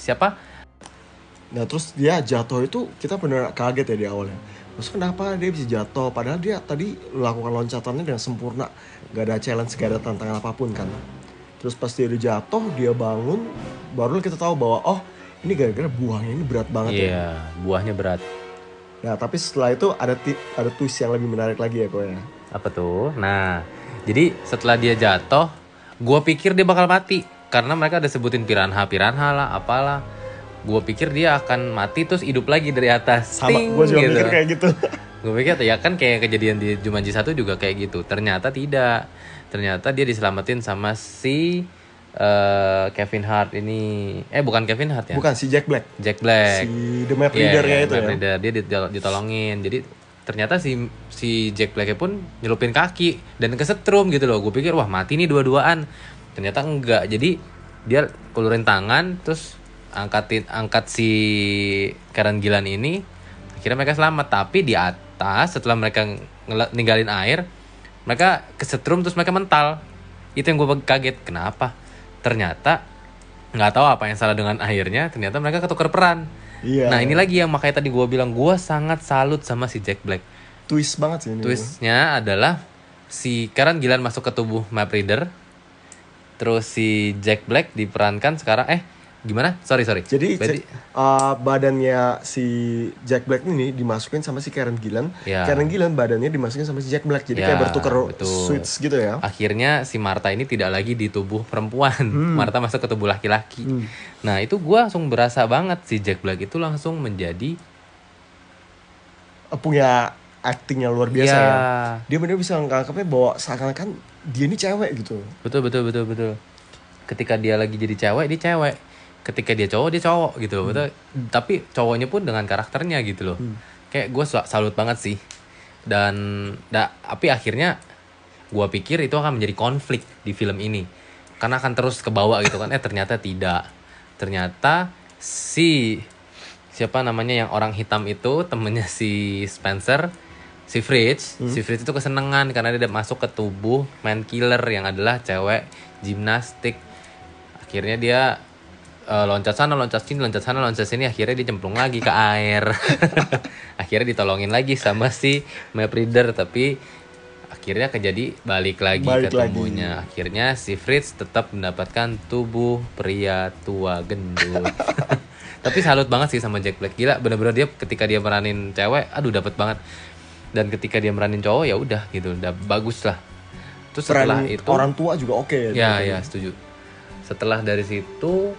siapa? Nah terus dia jatuh itu kita bener kaget ya di awalnya. Terus kenapa dia bisa jatuh? Padahal dia tadi melakukan loncatannya dengan sempurna. Gak ada challenge, gak ada tantangan apa pun kan. Terus pas dia jatuh, dia bangun. Baru kita tahu bahwa oh ini gara-gara buahnya ini berat banget ya. Iya, buahnya berat. Nah tapi setelah itu ada ada twist yang lebih menarik lagi ya kok ya. Apa tuh? Nah, jadi setelah dia jatuh, gue pikir dia bakal mati karena mereka ada sebutin piranha piranha lah, apalah. Gue pikir dia akan mati terus hidup lagi dari atas. Sama, Ting, gue juga gitu. mikir kayak gitu. Gue pikir ya kan kayak kejadian di Jumanji 1 juga kayak gitu. Ternyata tidak. Ternyata dia diselamatin sama si eh, Kevin Hart ini. Eh bukan Kevin Hart ya. Bukan si Jack Black, Jack Black. si The Map Reader iya, itu Map ya. Reader. Dia ditol- ditolongin. Jadi ternyata si si Jack Black pun nyelupin kaki dan kesetrum gitu loh. Gue pikir wah mati nih dua-duaan. Ternyata enggak. Jadi dia kulurin tangan terus angkatin angkat si Karen Gilan ini. Akhirnya mereka selamat. Tapi di atas setelah mereka ninggalin air, mereka kesetrum terus mereka mental. Itu yang gue kaget. Kenapa? Ternyata nggak tahu apa yang salah dengan airnya. Ternyata mereka ketukar peran. Iya. Nah ini lagi yang makanya tadi gue bilang gue sangat salut sama si Jack Black. Twist banget sih ini. Twistnya adalah si Karen Gilan masuk ke tubuh Map Reader, terus si Jack Black diperankan sekarang eh gimana? Sorry sorry. Jadi Berarti, uh, badannya si Jack Black ini dimasukin sama si Karen Gillan. Ya. Karen Gillan badannya dimasukin sama si Jack Black. Jadi Ya, kayak bertukar betul. switch gitu ya. akhirnya si Martha ini tidak lagi di tubuh perempuan, Hmm. Martha masuk ke tubuh laki-laki. Nah itu gue langsung berasa banget si Jack Black itu langsung menjadi Uh, punya acting yang luar biasa Ya. ya. Dia bener bisa ngangkapnya bahwa seakan-akan dia ini cewek gitu. betul betul betul betul. Ketika dia lagi jadi cewek dia cewek, ketika dia cowok dia cowok gitu loh. Betul. Tapi cowoknya pun dengan karakternya gitu loh. Kayak gue salut banget sih. Dan da, tapi akhirnya gue pikir itu akan menjadi konflik di film ini karena akan terus ke bawah gitu kan. Eh ternyata tidak. Ternyata si siapa namanya yang orang hitam itu temennya si Spencer si Fritz, si Fritz itu kesenangan karena dia masuk ke tubuh man killer yang adalah cewek gimnastik. Akhirnya dia eh, loncat sana, loncat sini, loncat sana, loncat sini. Akhirnya dia cemplung lagi ke air. akhirnya ditolongin lagi sama si map reader, tapi akhirnya kejadi balik lagi Balik ke lagi. Akhirnya si Fritz tetap mendapatkan tubuh pria tua gendut. Tapi salut banget sih sama Jack Black. Gila, bener-bener dia ketika dia meranin cewek, aduh dapat banget. Dan ketika dia meranin cowok ya udah gitu, udah bagus lah. Terus setelah Peran itu orang tua juga oke Ya, ya, setuju. Setelah dari situ,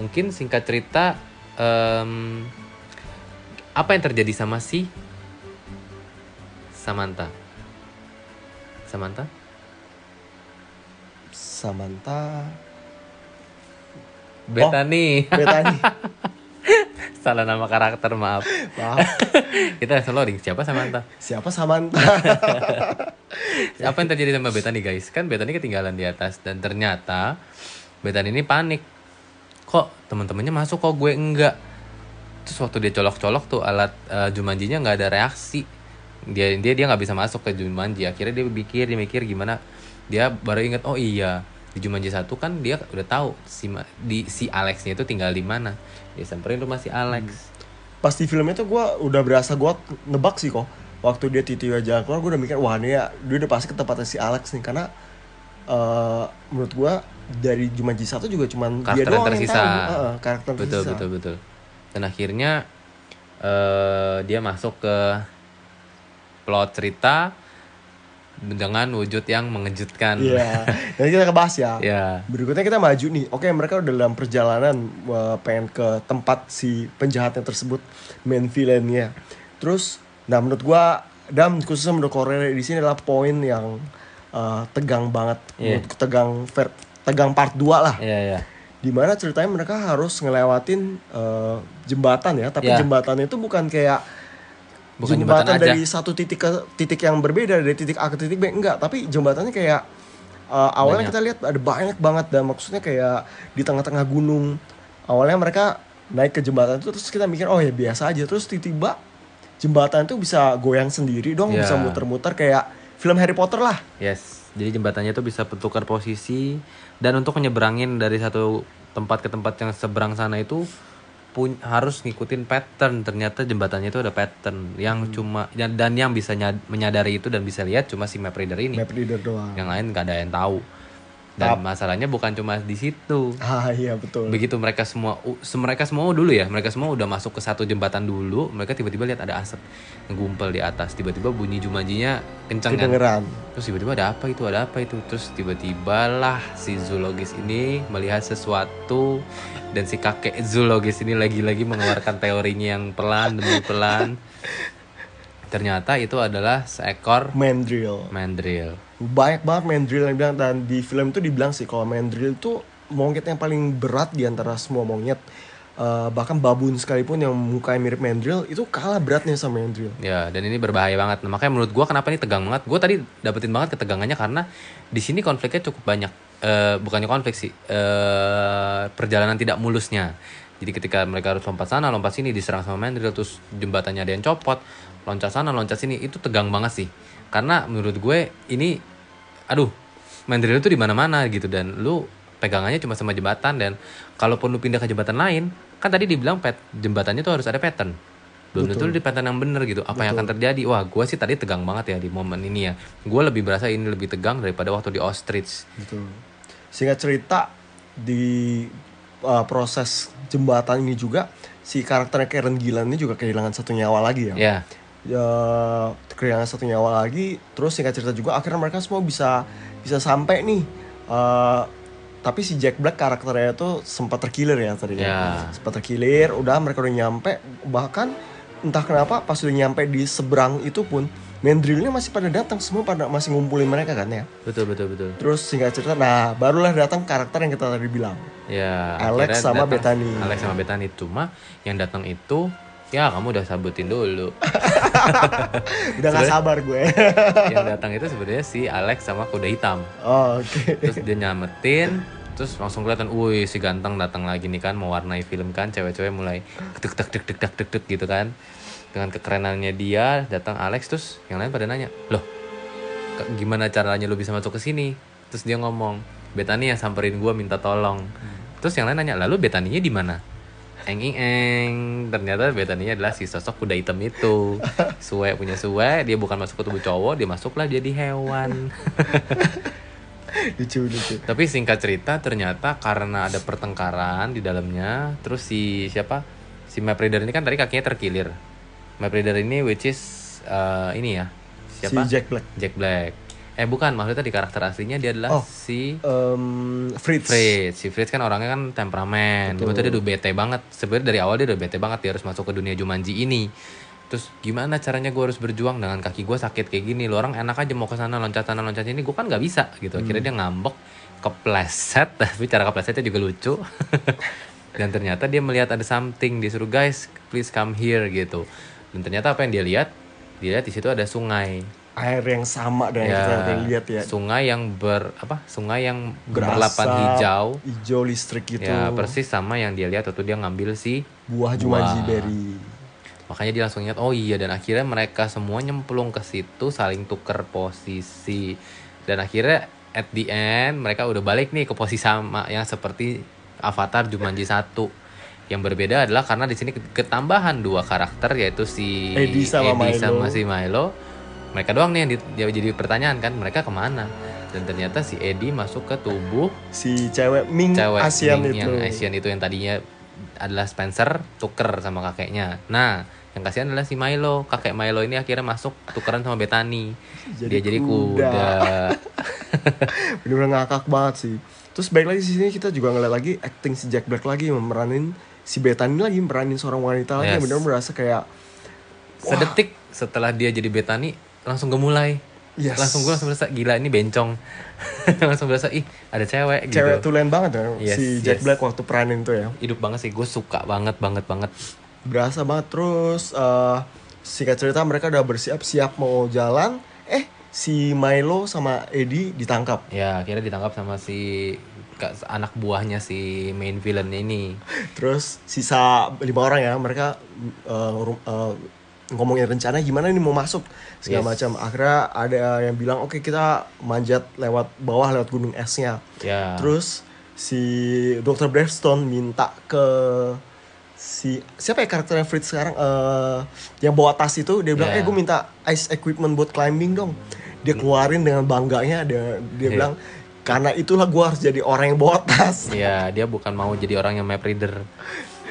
mungkin singkat cerita, em, apa yang terjadi sama si Samantha? Samantha? Samantha Bethany. Bethany Salah nama karakter, maaf. maaf Kita langsung loading. Siapa Samantha? siapa Samantha Apa yang terjadi sama Bethany, guys? Kan Bethany ketinggalan di atas dan ternyata Bethany ini panik. Kok teman-temannya masuk kok gue enggak? Terus waktu dia colok-colok tuh alat eh, Jumanji-nya nggak ada reaksi. Dia dia dia nggak bisa masuk ke Jumanji. Akhirnya dia pikir, dia mikir gimana? Dia baru inget, oh iya, di Jumanji satu kan dia udah tahu si di si Alexnya itu tinggal di mana. Dia samperin rumah si Alex. pas di film itu gue udah berasa gue nebak sih kok waktu dia tiba jalan keluar gue udah mikir wah ini ya dia udah pasti ke tempatnya si Alex nih karena eh, menurut gue dari Jumanji satu juga cuman dia karakter yang doang yang tersisa. tahu Heeh, karakter betul, tersisa betul, betul. Dan akhirnya eh dia masuk ke plot cerita dengan wujud yang mengejutkan. Iya, nanti kita kebahas ya. Ya. Berikutnya kita maju nih. Oke, mereka udah dalam perjalanan uh, pengen ke tempat si penjahatnya tersebut, main villainnya. Terus, nah menurut gua dan khususnya menurut Korea di sini adalah poin yang uh, tegang banget. Iya. Menurut tegang ver- tegang part 2 lah. Iya, iya. Di mana ceritanya mereka harus ngelewatin uh, jembatan ya, tapi Iya. jembatannya itu bukan kayak Bukan jembatan, jembatan aja. dari satu titik ke titik yang berbeda dari titik A ke titik B enggak, tapi jembatannya kayak uh, awalnya Banyak. kita lihat ada banyak banget dan maksudnya kayak di tengah-tengah gunung. Awalnya mereka naik ke jembatan itu terus kita mikir oh ya biasa aja terus tiba-tiba jembatan itu bisa goyang sendiri dong, Iya. bisa muter-muter kayak film Harry Potter lah. Yes. Jadi jembatannya itu bisa bertukar posisi dan untuk menyeberangin dari satu tempat ke tempat yang seberang sana itu pun harus ngikutin pattern. Ternyata jembatannya itu ada pattern yang Hmm. cuma dan, dan yang bisa nyad- menyadari itu dan bisa lihat cuma si map reader ini. Map reader doang. Yang lain gak ada yang tahu. Dan masalahnya bukan cuma di situ. Ah iya betul. Begitu mereka semua mereka semua dulu ya, mereka semua udah masuk ke satu jembatan dulu, mereka tiba-tiba lihat ada asap ngegumpal di atas. Tiba-tiba bunyi jumanjinya kencang kan. Kedengeran. Terus tiba-tiba ada apa itu, ada apa itu. Terus tiba-tiba lah si zoologis ini melihat sesuatu dan si kakek zoologis ini lagi-lagi mengeluarkan teorinya yang pelan demi pelan. Ternyata itu adalah seekor Mandrill. mandrill. Banyak banget mandrill yang bilang dan di film itu dibilang sih kalau mandrill itu monyet yang paling berat di antara semua monyet Eh, bahkan babun sekalipun yang mukanya mirip mandrill itu kalah beratnya sama mandrill Ya, dan ini berbahaya banget. Nah, makanya menurut gua kenapa ini tegang banget? Gua tadi dapetin banget ketegangannya karena di sini konfliknya cukup banyak. Eh bukannya konflik sih, eh perjalanan tidak mulusnya. Jadi ketika mereka harus lompat sana, lompat sini, diserang sama Mandrill, terus jembatannya ada yang copot, loncat sana, loncat sini, itu tegang banget sih. Karena menurut gue ini, aduh, Mandrill itu di mana-mana gitu dan lu pegangannya cuma sama jembatan dan kalaupun lu pindah ke jembatan lain, kan tadi dibilang pet, jembatannya tuh harus ada pattern. Belum tentu di pattern yang bener gitu. Apa yang akan terjadi? Wah, gue sih tadi tegang banget ya di momen ini ya. Gue lebih berasa ini lebih tegang daripada waktu di ostrich. singkat cerita di uh, proses jembatan ini juga si karakternya Karen Gillan ini juga kehilangan satu nyawa lagi ya Ya, ya kehilangan satu nyawa lagi. Terus singkat cerita juga akhirnya mereka semua bisa bisa sampai nih. Eh, tapi si Jack Black karakternya itu sempat terkilir ya tadi Ya. sempat terkilir udah mereka udah nyampe. Bahkan entah kenapa pas udah nyampe di seberang itu pun Mandrillnya masih pada datang. Semua pada masih ngumpulin mereka kan ya. Betul betul betul. terus singkat cerita nah barulah datang karakter yang kita tadi bilang. Ya, Alex sama datang- Bethany. Alex sama Bethany. Cuma yang datang itu ya kamu udah sabutin dulu. udah gak sabar gue. yang datang itu sebenarnya si Alex sama kuda hitam. oh, oke. Terus dia nyametin terus langsung kelihatan, wih si ganteng datang lagi nih kan mewarnai film kan, cewek-cewek mulai tek tek tek tek tek tek tek gitu kan. dengan kekerenannya dia datang Alex terus yang lain pada nanya loh gimana caranya lu bisa masuk ke sini? Terus dia ngomong Betani yang samperin gua minta tolong. Terus yang lain nanya lalu Betaninya di mana eng eng ternyata Betaninya adalah si sosok kuda hitam itu. Suwe punya suwe dia bukan masuk ke tubuh cowok dia masuklah jadi hewan. Lucu lucu. Tapi singkat cerita ternyata karena ada pertengkaran di dalamnya terus si siapa? Si Map Reader ini kan tadi kakinya terkilir. Map Reader ini which is eh, ini ya siapa? Si Jack Black. Jack Black eh bukan. Maksudnya di karakter aslinya dia adalah Oh. si Em, Fritz. Fritz. Si Fritz kan orangnya kan temperamen. Betul. Betul. dia udah bete banget. Sebenarnya dari awal dia udah bete banget. Dia harus masuk ke dunia Jumanji ini. Terus gimana caranya gue harus berjuang dengan kaki gue sakit kayak gini? Lo orang enak aja mau ke sana loncat sana loncat sini. Gue kan nggak bisa gitu. Akhirnya dia ngambek kepleset. Tapi cara keplesetnya juga lucu. Dan ternyata dia melihat ada something disuruh guys please come here gitu. Dan ternyata apa yang dia lihat? Dia lihat di situ ada sungai air yang sama dengan yang kita lihat ya. sungai yang ber apa sungai yang berlapan hijau. hijau listrik gitu. ya persis sama yang dia lihat waktu dia ngambil si buah Jumanji Buah. berry. Makanya dia langsung ingat oh iya dan akhirnya mereka semua nyemplung ke situ saling tuker posisi. Dan akhirnya at the end mereka udah balik nih ke posisi sama yang seperti Avatar Jumanji 1 yang berbeda adalah karena di sini ketambahan dua karakter yaitu si Eddie sama Milo. sama si Milo mereka doang nih yang di- yang jadi pertanyaan kan mereka ke mana dan ternyata si Eddie masuk ke tubuh si cewek Ming cewek Asian Ming itu yang Asian itu yang tadinya adalah Spencer tuker sama kakeknya. Nah, yang kasihan adalah si Milo. Kakek Milo ini akhirnya masuk tukeran sama Betani. Jadi Dia jadi kuda. kuda. bener-bener ngakak banget sih terus baik lagi di sini kita juga ngeliat lagi acting si Jack Black lagi memeranin si Bethany lagi meranin seorang wanita lagi yang Yes. bener berasa kayak Sedetik setelah dia jadi Betani langsung gemulai. Yes. Langsung gue langsung berasa gila ini bencong. langsung berasa ih ada cewek, cewek gitu. tulen banget ya Yes, si Jack yes. Black waktu peranin tuh ya Hidup banget sih, gue suka banget banget banget. berasa banget terus eh singkat cerita mereka udah bersiap-siap mau jalan eh si Milo sama Eddie ditangkap Ya akhirnya ditangkap sama si anak buahnya si main villain ini. terus sisa lima orang ya mereka ru- eh, ngomongin rencana gimana nih mau masuk segala Yes. macam akhirnya ada yang bilang oke kita manjat lewat bawah lewat gunung esnya Ya. terus si Dr. Brevstone minta ke si siapa ya karakternya Fritz sekarang eh yang bawa tas itu dia bilang Ya. eh gue minta ice equipment buat climbing dong dia keluarin dengan bangganya dia dia Iya. bilang karena itulah gue harus jadi orang yang bawa tas Iya, dia bukan mau jadi orang yang map reader.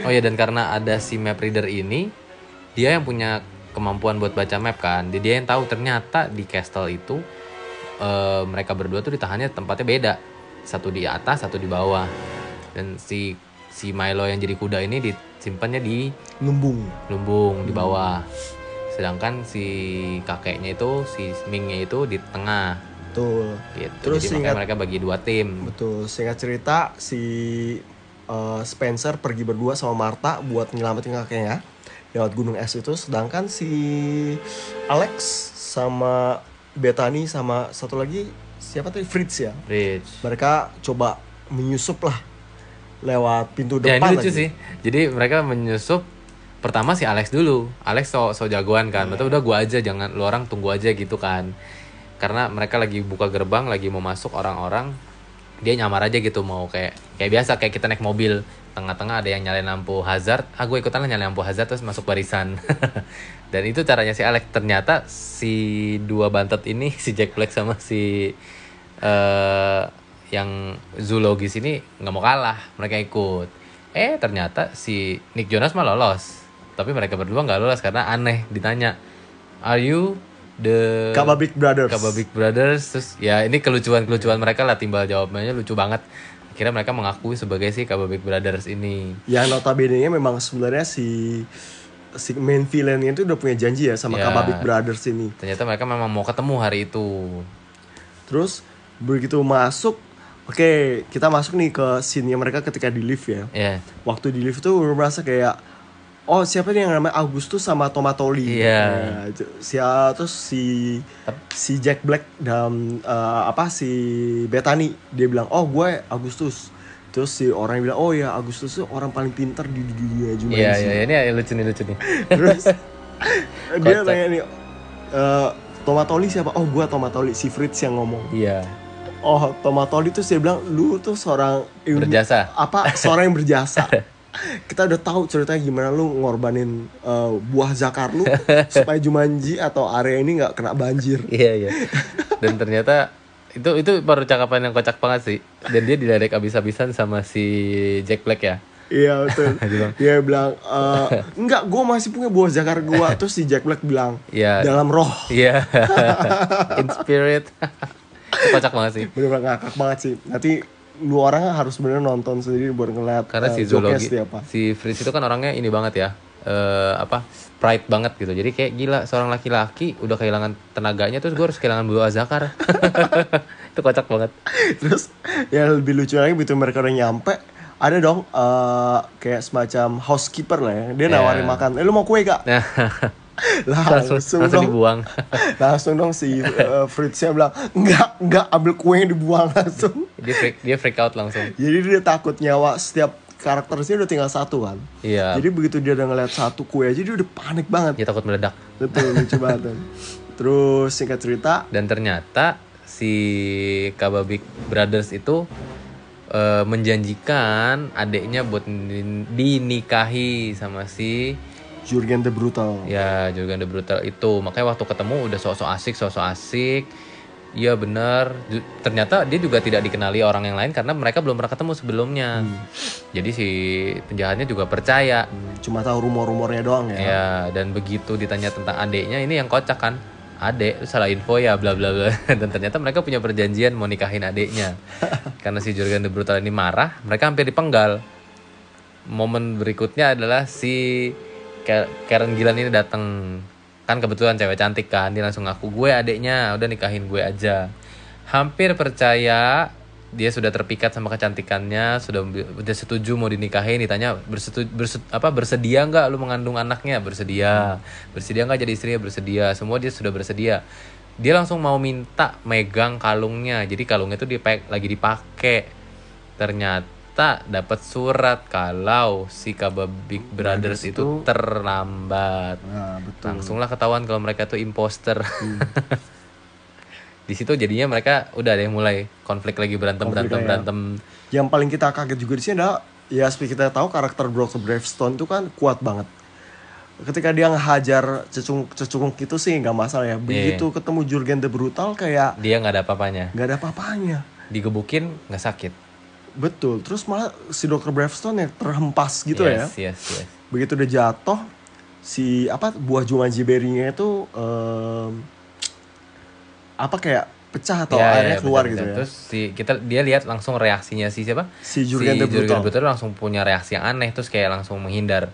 Oh ya, dan karena ada si map reader ini, dia yang punya kemampuan buat baca map kan. Dia yang tahu ternyata di castle itu eh, mereka berdua tuh ditahannya tempatnya beda. Satu di atas, satu di bawah. Dan si si Milo yang jadi kuda ini disimpannya di lumbung lumbung di bawah. Sedangkan si kakeknya itu, si Mingnya itu di tengah betul gitu. Terus Jadi singkat- mereka bagi dua tim. betul singkat cerita si eh, Spencer pergi berdua sama Martha buat nyelamatin kakeknya lewat gunung es itu sedangkan si Alex sama Bethany sama satu lagi siapa tadi Fritz ya Rich. mereka coba menyusup lah lewat pintu Ya depan ini lucu lagi. sih. Jadi mereka menyusup pertama si Alex dulu. Alex so, so jagoan kan. Betul udah gua aja jangan lu orang tunggu aja gitu kan. Karena mereka lagi buka gerbang, lagi mau masuk orang-orang dia nyamar aja gitu mau kayak kayak biasa kayak kita naik mobil tengah-tengah ada yang nyalain lampu hazard. Ah gue ikutan lah nyalain lampu hazard terus masuk barisan. Dan itu caranya si Alex. Ternyata si dua bantet ini si Jack Black sama si eh yang zoologis ini nggak mau kalah mereka ikut. Eh ternyata si Nick Jonas mah lolos. Tapi mereka berdua nggak lolos karena aneh ditanya are you the Kababik Brothers? Kababik Brothers? Terus ya ini kelucuan-kelucuan mereka lah timbal jawabnya lucu banget akhirnya mereka mengakui sebagai si Kababik Brothers ini yang notabene nya memang sebenarnya si si main villain itu udah punya janji ya sama Ya. Kababik Brothers ini ternyata mereka memang mau ketemu hari itu Terus begitu masuk, oke kita masuk nih ke scene mereka ketika di lift ya. ya Waktu di lift tuh merasa kayak, oh siapa nih yang namanya Agustus sama Tomatoli. Iya. Ya, itu- si terus si si Jack Black dan eh, apa si Bethany dia bilang, oh gue Agustus. Terus si orang yang bilang, oh ya Agustus tuh orang paling pintar di dunia Jumanji. iya iya ini lucu nih lucu nih Terus dia tanya nih eh Tomatoli siapa oh gua Tomatoli si Fritz yang ngomong Iya. oh Tomatoli tuh dia bilang lu tuh seorang Berjasa. apa seorang yang berjasa kita udah tahu ceritanya gimana lu ngorbanin eh, buah zakar lu supaya Jumanji atau area ini nggak kena banjir Iya iya. Dan ternyata itu itu percakapan yang kocak banget sih. Dan dia diledek abis-abisan sama si Jack Black ya. Iya betul. Dia bilang, eh, enggak, gue masih punya buah zakar gua. Terus si Jack Black bilang Iya. dalam roh. Iya. In spirit. kocak banget sih. Bener-bener ngakak banget sih. Nanti lu orang harus bener nonton sendiri buat ngeliat Karena eh, si zoologi, apa. si Fritz itu kan orangnya ini banget ya. eh apa pride banget gitu jadi kayak gila seorang laki-laki udah kehilangan tenaganya terus gue harus kehilangan buah zakar itu kocak banget Terus yang lebih lucu lagi begitu mereka udah nyampe ada dong eh, kayak semacam housekeeper lah ya. Dia Iya. nawarin makan. Eh lu mau kue gak? langsung, langsung, langsung dong. dibuang. Langsung dong si uh, Fritznya bilang enggak enggak ambil kue yang dibuang langsung. Dia freak dia freak out langsung. Jadi dia takut nyawa setiap karakternya udah tinggal satu kan. Iya. Jadi begitu dia udah ngeliat satu kue aja dia udah panik banget. Dia takut meledak. Betul lucu banget. Kan. terus singkat cerita. Dan ternyata si Kababik Brothers itu eh, menjanjikan adiknya buat din- dinikahi sama si Jurgen the Brutal. Ya Jurgen the Brutal itu. Makanya waktu ketemu udah sok-sok asik sok-sok asik. Iya bener. Ju- Ternyata dia juga tidak dikenali orang yang lain Karena mereka belum pernah ketemu sebelumnya. Jadi si penjahatnya juga percaya. Cuma tahu rumor-rumornya doang ya. Ya dan begitu ditanya tentang adeknya Ini yang kocak kan? Adek salah info ya bla bla bla. Dan ternyata mereka punya perjanjian mau nikahin adeknya. Karena si Jurgen the Brutal ini marah Mereka hampir dipenggal. Momen berikutnya adalah si Karen Gillan ini datang kan kebetulan cewek cantik kan dia langsung ngaku gue adeknya udah nikahin gue aja. Hampir percaya dia sudah terpikat sama kecantikannya sudah udah setuju mau dinikahin ditanya bersetu, berset- apa bersedia nggak lu mengandung anaknya? Bersedia. Bersedia nggak jadi istrinya? Bersedia. Semua dia sudah bersedia. Dia langsung mau minta megang kalungnya jadi kalungnya itu dipak lagi dipakai. Ternyata dapat surat kalau si Kababik Brothers itu terlambat. Nah betul. Langsunglah ketahuan kalau mereka tuh imposter. Di situ jadinya mereka udah ada yang mulai konflik lagi berantem Konflik berantem ya. berantem. Yang paling kita kaget juga di sini adalah ya seperti kita tahu karakter Dr. Bravestone itu kan kuat banget. Ketika dia ngehajar cecung cecunguk itu sih nggak masalah ya. Begitu ketemu Jurgen the Brutal kayak dia nggak ada apa-apanya. Nggak ada apa-apanya. Digebukin nggak sakit betul terus malah si Dr. Bravestone yang terhempas gitu ya yes, yes yes begitu udah jatuh si apa buah Jumanji berry-nya itu em, apa kayak pecah atau Ya, airnya ya, keluar betul, gitu betul. ya terus si kita dia lihat langsung reaksinya si siapa Si Jurgen the Brutal. Brutal langsung punya reaksi yang aneh terus kayak langsung menghindar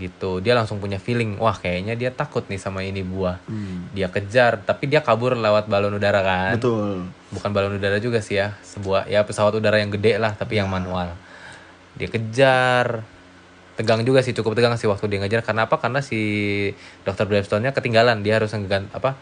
gitu. Dia langsung punya feeling wah kayaknya dia takut nih sama ini buah. Hmm, dia kejar tapi dia kabur lewat balon udara kan? Betul. Bukan balon udara juga sih ya sebuah ya pesawat udara yang gede lah tapi yang manual. Dia kejar. Tegang juga sih cukup tegang sih waktu dia ngejar. Karena apa? Karena si dokter Bravestone-nya ketinggalan. Dia harus ngegan apa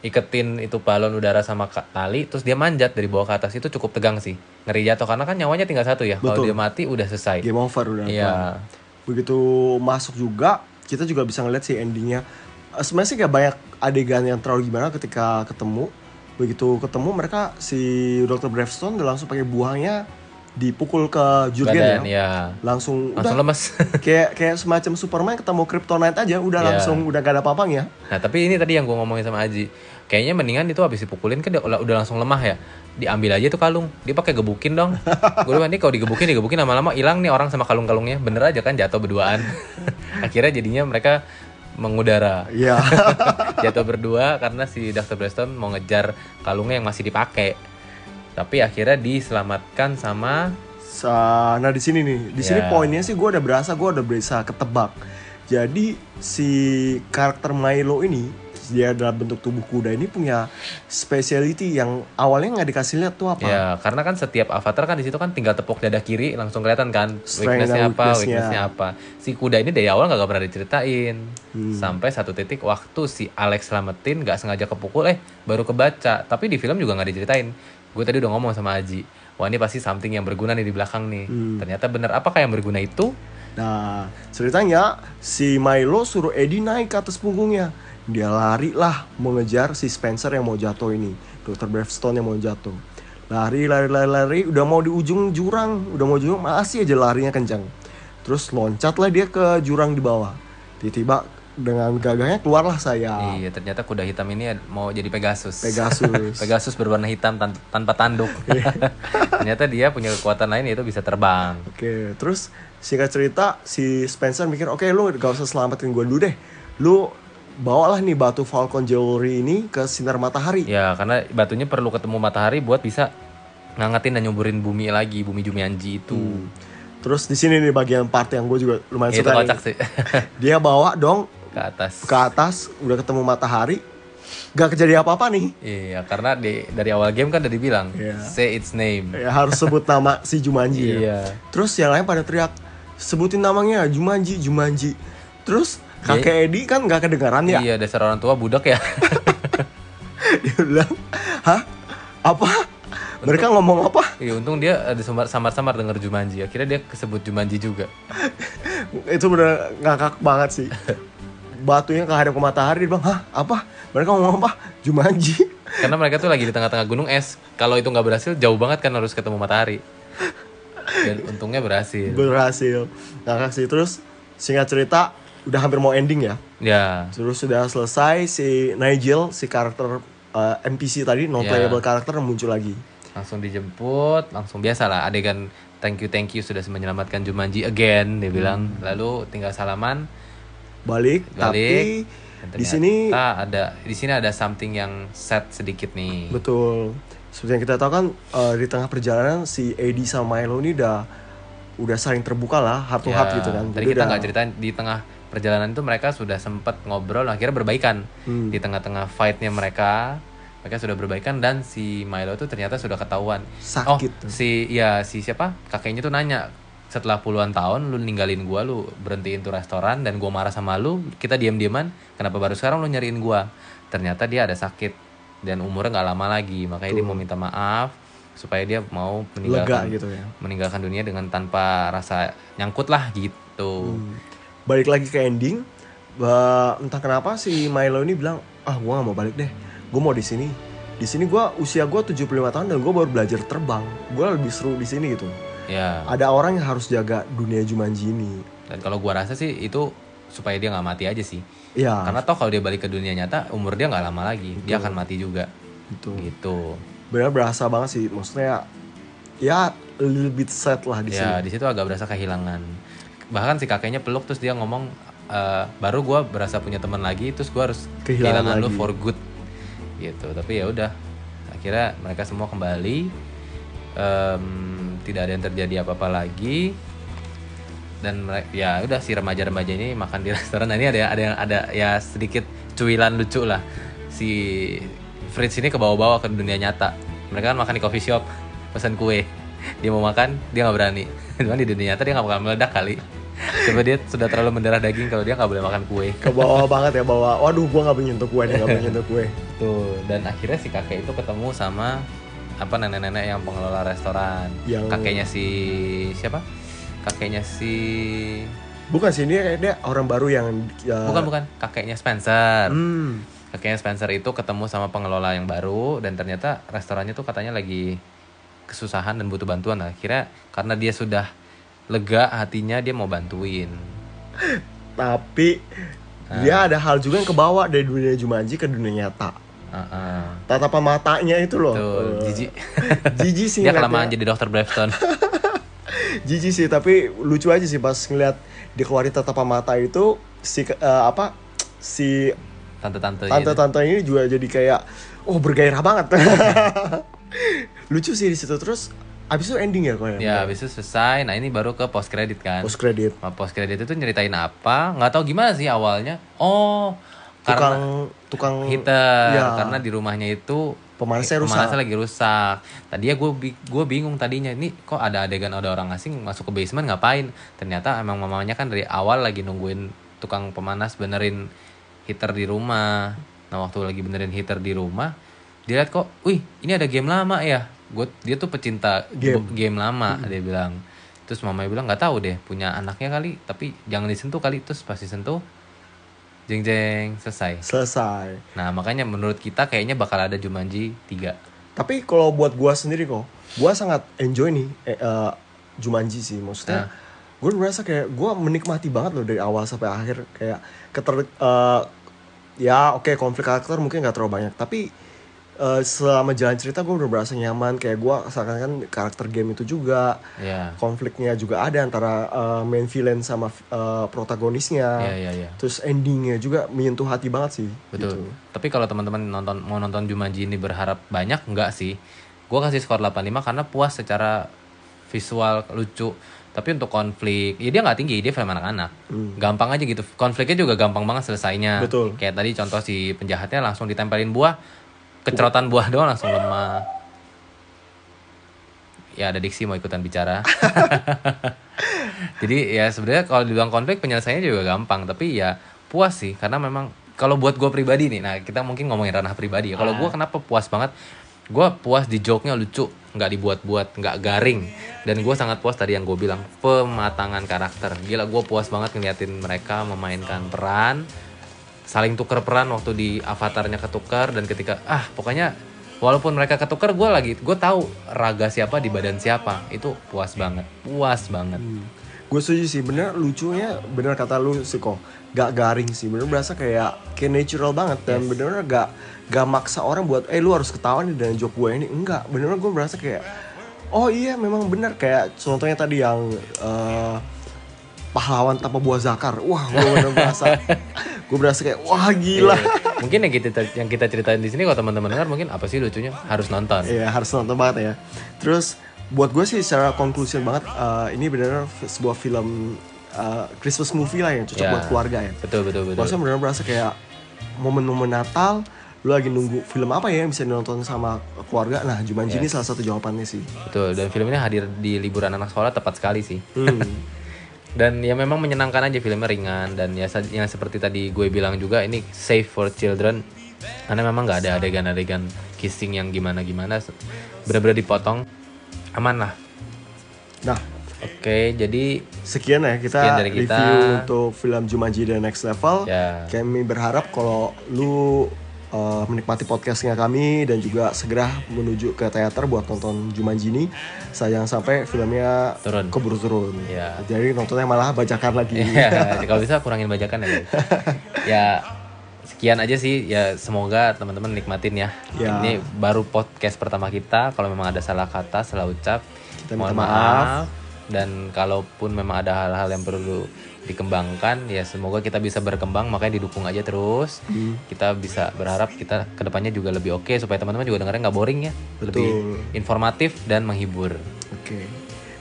iketin itu balon udara sama tali terus dia manjat dari bawah ke atas. Itu cukup tegang sih. Ngeri jatuh karena kan nyawanya tinggal satu ya. Kalau dia mati udah selesai. Game over udah iya begitu masuk juga kita juga bisa ngeliat sih endingnya. Eh, sebenarnya sih kayak banyak adegan yang terlalu gimana ketika ketemu. Begitu ketemu mereka si Dr. Bravestone udah langsung pakai buahnya dipukul ke Jurgen badan ya. ya langsung langsung udah lemes. Kayak kayak semacam Superman ketemu Kryptonite aja udah Iya. langsung udah gak ada apa-apanya. Nah tapi ini tadi yang gue ngomongin sama Aji Kayaknya mendingan itu habis dipukulin kan udah, udah langsung lemah ya. Diambil aja tuh kalung. Dia pakai gebukin dong. Gue bilang nih kalau digebukin digebukin lama-lama hilang nih orang sama kalung-kalungnya. Bener aja kan jatuh berduaan. Akhirnya jadinya mereka mengudara. Iya. Jatuh berdua karena si Dr. Breston mau ngejar kalungnya yang masih dipakai. Tapi akhirnya diselamatkan sama Sa- nah di sini nih. Di sini Ya. poinnya sih gue udah berasa gue udah bisa ketebak. Jadi si karakter Milo ini dia dalam bentuk tubuh kuda ini punya speciality yang awalnya nggak dikasih lihat tuh apa Ya, karena kan setiap avatar kan di situ kan tinggal tepuk dada kiri langsung kelihatan kan weaknessnya apa, weakness-nya. weaknessnya apa. Si kuda ini dari awal nggak pernah diceritain. Hmm. Sampai satu titik waktu si Alex selamatin nggak sengaja kepukul eh baru kebaca. Tapi di film juga nggak diceritain. Gue tadi udah ngomong sama Aji, wah ini pasti something yang berguna nih di belakang nih. Hmm. Ternyata bener apakah yang berguna itu? Nah, ceritanya si Milo suruh Eddie naik ke atas punggungnya. Dia lari lah mengejar si Spencer yang mau jatuh ini. Dr. Bravestone yang mau jatuh. Lari, lari, lari, lari. Udah mau di ujung jurang. Udah mau jurang, masih aja larinya kencang. Terus loncatlah dia ke jurang di bawah. Tiba-tiba dengan gagahnya keluarlah saya. Iya, ternyata kuda hitam ini mau jadi Pegasus. Pegasus. Pegasus berwarna hitam tan- tanpa tanduk. Iya. ternyata dia punya kekuatan lain yaitu bisa terbang. Oke, terus singkat cerita si Spencer mikir, oke lu gak usah selamatin gue dulu deh. Lu bawalah nih batu Falcon Jewelry ini ke sinar matahari. Ya, karena batunya perlu ketemu matahari buat bisa ngangetin dan nyuburin bumi lagi, bumi Jumanji itu. Hmm. Terus di sini nih bagian part yang gue juga lumayan Ya, itu suka. kocak sih. Dia bawa dong ke atas. ke atas, udah ketemu matahari, gak kejadian apa-apa nih. Iya, karena di, dari awal game kan udah dibilang, Iya. say its name. Ya, harus sebut nama si Jumanji ya. Iya. Terus yang lain pada teriak, sebutin namanya Jumanji, Jumanji. Terus kakek Edi kan gak kedengaran ya. Iya, dasar orang tua budak ya. Dia bilang, hah? Apa? Mereka ngomong apa? Iya, untung dia ada samar- samar-samar denger Jumanji. Akhirnya dia kesebut Jumanji juga. itu bener ngakak banget sih batunya kehadap ke matahari dia bilang hah apa mereka ngomong apa Jumanji Karena mereka tuh lagi di tengah-tengah gunung es. Kalau itu nggak berhasil, jauh banget kan harus ketemu matahari. Dan untungnya berhasil. berhasil ngakak sih terus singkat cerita udah hampir mau ending ya. Ya, terus sudah selesai si Nigel si karakter uh, NPC tadi non playable Ya. karakter muncul lagi. Langsung dijemput, langsung biasa lah. Adegan thank you thank you sudah menyelamatkan Jumanji again dia bilang. Lalu tinggal salaman, balik, tapi balik. Dan di sini ada di sini ada something yang sad sedikit nih. betul. Seperti yang kita tahu kan uh, di tengah perjalanan si Eddie sama Milo ini udah udah saling terbuka lah heart to Ya, heart gitu kan. Tadi Jadi kita nggak ceritain di tengah perjalanan itu mereka sudah sempat ngobrol akhirnya berbaikan Hmm. di tengah-tengah fightnya mereka mereka sudah berbaikan dan si Milo tuh ternyata sudah ketahuan Sakit oh tuh. si ya si siapa kakeknya tuh nanya setelah puluhan tahun lu ninggalin gua lu berhentiin tuh restoran dan gua marah sama lu kita diam-diaman kenapa baru sekarang lu nyariin gua ternyata dia ada sakit dan umurnya nggak lama lagi makanya dia mau minta maaf supaya dia mau meninggalkan lega gitu ya meninggalkan dunia dengan tanpa rasa nyangkut lah gitu. Hmm. Balik lagi ke ending bah, entah kenapa si Milo ini bilang ah gua gak mau balik deh. Gue mau di sini. Di sini gua usia gua 75 tahun dan gue baru belajar terbang. Gue lebih seru di sini gitu. Ya. ada orang yang harus jaga dunia Jumanji ini. Dan kalau gua rasa sih itu supaya dia nggak mati aja sih. ya Karena toh kalau dia balik ke dunia nyata umur dia nggak lama lagi, dia akan mati juga. itu Gitu. benar berasa banget sih. Maksudnya ya a little bit sad lah di Ya sini. di situ agak berasa kehilangan. Bahkan si kakeknya peluk terus dia ngomong "Eh, baru gua berasa punya teman lagi terus gua harus Kehilangan kehilangan, lu for good. Gitu. Tapi ya udah akhirnya mereka semua kembali. Em, tidak ada yang terjadi apa-apa lagi. Dan mere- ya udah si remaja-remaja ini makan di restoran. Nah ini ada ada yang ada ya sedikit cuilan lucu lah. Si Fritz ini ke bawah-bawah ke dunia nyata. Mereka kan makan di coffee shop pesan kue. Dia mau makan dia nggak berani. Cuman di dunia nyata dia nggak bakal meledak kali coba dia sudah terlalu mendarah daging kalau dia nggak boleh makan kue. Ke bawah banget ya bawah. Waduh gua nggak boleh nyentuh kue nggak boleh nyentuh kue. Tuh dan akhirnya si kakek itu ketemu sama apa nenek-nenek yang pengelola restoran. Yang- kakeknya si siapa? Kakeknya si bukan sih ini dia orang baru yang ya, bukan bukan. Kakeknya Spencer. Hmm, kakeknya Spencer itu ketemu sama pengelola yang baru dan ternyata restorannya tuh katanya lagi kesusahan dan butuh bantuan. Akhirnya karena dia sudah lega hatinya dia mau bantuin. Tapi dia ada hal juga yang kebawa dari dunia Jumanji ke dunia nyata. Heeh. tatapan matanya itu loh. Tuh Eh, jijik. jijik sih dia kelamaan jadi dokter Bravestone jijik sih tapi lucu aja sih pas ngeliat dikeluarin tatapan mata itu si eh, apa si tante-tante tante-tante ini juga jadi kayak oh bergairah banget. Lucu sih di situ. Terus abis itu ending ya kok ya? Habis itu selesai. Nah ini baru ke post credit kan. Post credit Nah, post credit itu nyeritain apa? Nggak tahu gimana sih awalnya. Oh tukang karena tukang heater. Ya. karena di rumahnya itu Pemanasnya rusak. pemanasnya lagi rusak. Tadi ya gue gue bingung tadinya ini kok ada adegan ada orang asing masuk ke basement ngapain? Ternyata emang mamanya kan dari awal lagi nungguin tukang pemanas benerin heater di rumah. Nah waktu lagi benerin heater di rumah dia lihat kok wih ini ada game lama ya gue dia tuh pecinta Game. game lama dia bilang. Terus mamanya bilang nggak tahu deh punya anaknya kali tapi jangan disentuh kali. Terus pas disentuh jeng jeng selesai. Selesai. Nah makanya menurut kita kayaknya bakal ada Jumanji 3 tapi kalau buat gua sendiri kok gua sangat enjoy nih eh, eh, Jumanji sih. Maksudnya Nah. gue merasa kayak gua menikmati banget loh dari awal sampai akhir. Kayak keter eh, ya oke konflik karakter mungkin nggak terlalu banyak tapi eh, selama jalan cerita gue udah berasa nyaman. Kayak gua seakan-akan karakter game itu juga ya konfliknya juga ada antara eh, main villain sama eh, protagonisnya. Ya ya ya terus endingnya juga menyentuh hati banget sih betul. gitu. tapi kalau teman-teman nonton mau nonton Jumanji ini berharap banyak? Enggak sih. Gua kasih skor 85 karena puas secara visual lucu. Tapi untuk konflik ya dia nggak tinggi dia film anak-anak. Gampang aja gitu. Konfliknya juga gampang banget selesainya. Betul. kayak tadi contoh si penjahatnya langsung ditempelin buah kecerotan buah doang langsung lemah. Ya ada diksi mau ikutan bicara. Jadi ya sebenarnya kalau dibilang konflik penyelesaiannya juga gampang. Tapi ya puas sih. Karena memang kalau buat gue pribadi nih nah kita mungkin ngomongin ranah pribadi ya. Kalau gue kenapa puas banget? Gue puas di joke-nya lucu. Nggak dibuat-buat nggak garing. Dan gue sangat puas tadi yang gue bilang. Pematangan karakter. Gila gue puas banget ngeliatin mereka memainkan peran saling tuker peran waktu di avatarnya ketukar dan ketika ah pokoknya walaupun mereka ketukar gue lagi gue tahu raga siapa di badan siapa. Itu puas banget puas banget. Gue setuju sih bener lucunya bener kata lu sih kok gak garing sih. Bener berasa kayak kayak natural banget dan bener gak gak maksa orang buat eh lu harus ketawa nih dengan joke gue ini. Enggak bener gue berasa kayak oh iya memang bener. Kayak contohnya tadi yang eh, pahlawan tanpa buah zakar wah gue bener berasa gue berasa kayak wah gila Iya. mungkin yang kita yang kita ceritain di sini kalau teman-teman dengar mungkin apa sih lucunya harus nonton Iya harus nonton banget ya. Terus buat gue sih secara conclusion banget eh, ini benar sebuah film eh, Christmas movie lah yang cocok Ya. buat keluarga ya. betul betul betul Maksudnya benar berasa kayak momen-momen Natal lu lagi nunggu film apa ya yang bisa ditonton sama keluarga. Nah, Jumanji ini salah satu jawabannya sih. betul dan film ini hadir di liburan anak sekolah tepat sekali sih Hmm. dan ya memang menyenangkan aja filmnya ringan dan ya yang seperti tadi gue bilang juga ini safe for children karena memang nggak ada adegan-adegan kissing yang gimana-gimana bener-bener dipotong aman lah Nah, oke jadi sekian ya kita, Sekian dari kita. review untuk film Jumanji The Next Level. Ya. Kami berharap kalau lu uh, menikmati podcastnya kami dan juga segera menuju ke teater buat nonton Jumanji ini. Sayang sampai filmnya Turun. keburu turun. Ya. Jadi nontonnya malah bajakan lagi. ya kalau bisa kurangin bajakan ya guys. ya sekian aja sih ya semoga teman-teman nikmatin ya. Ya. Ini baru podcast pertama kita. Kalau memang ada salah kata, salah ucap, Kita mohon minta maaf. maaf. Dan kalaupun memang ada hal-hal yang perlu dikembangkan ya semoga kita bisa berkembang makanya didukung aja terus hmm. kita bisa berharap kita ke depannya juga lebih oke okay, supaya teman-teman juga dengarnya nggak boring ya Betul. lebih informatif dan menghibur oke okay.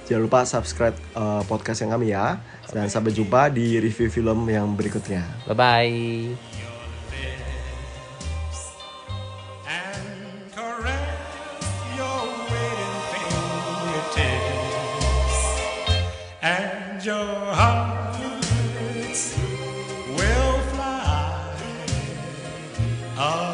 jangan lupa subscribe uh, podcast yang kami ya dan sampai jumpa di review film yang berikutnya bye bye your heart. Ah.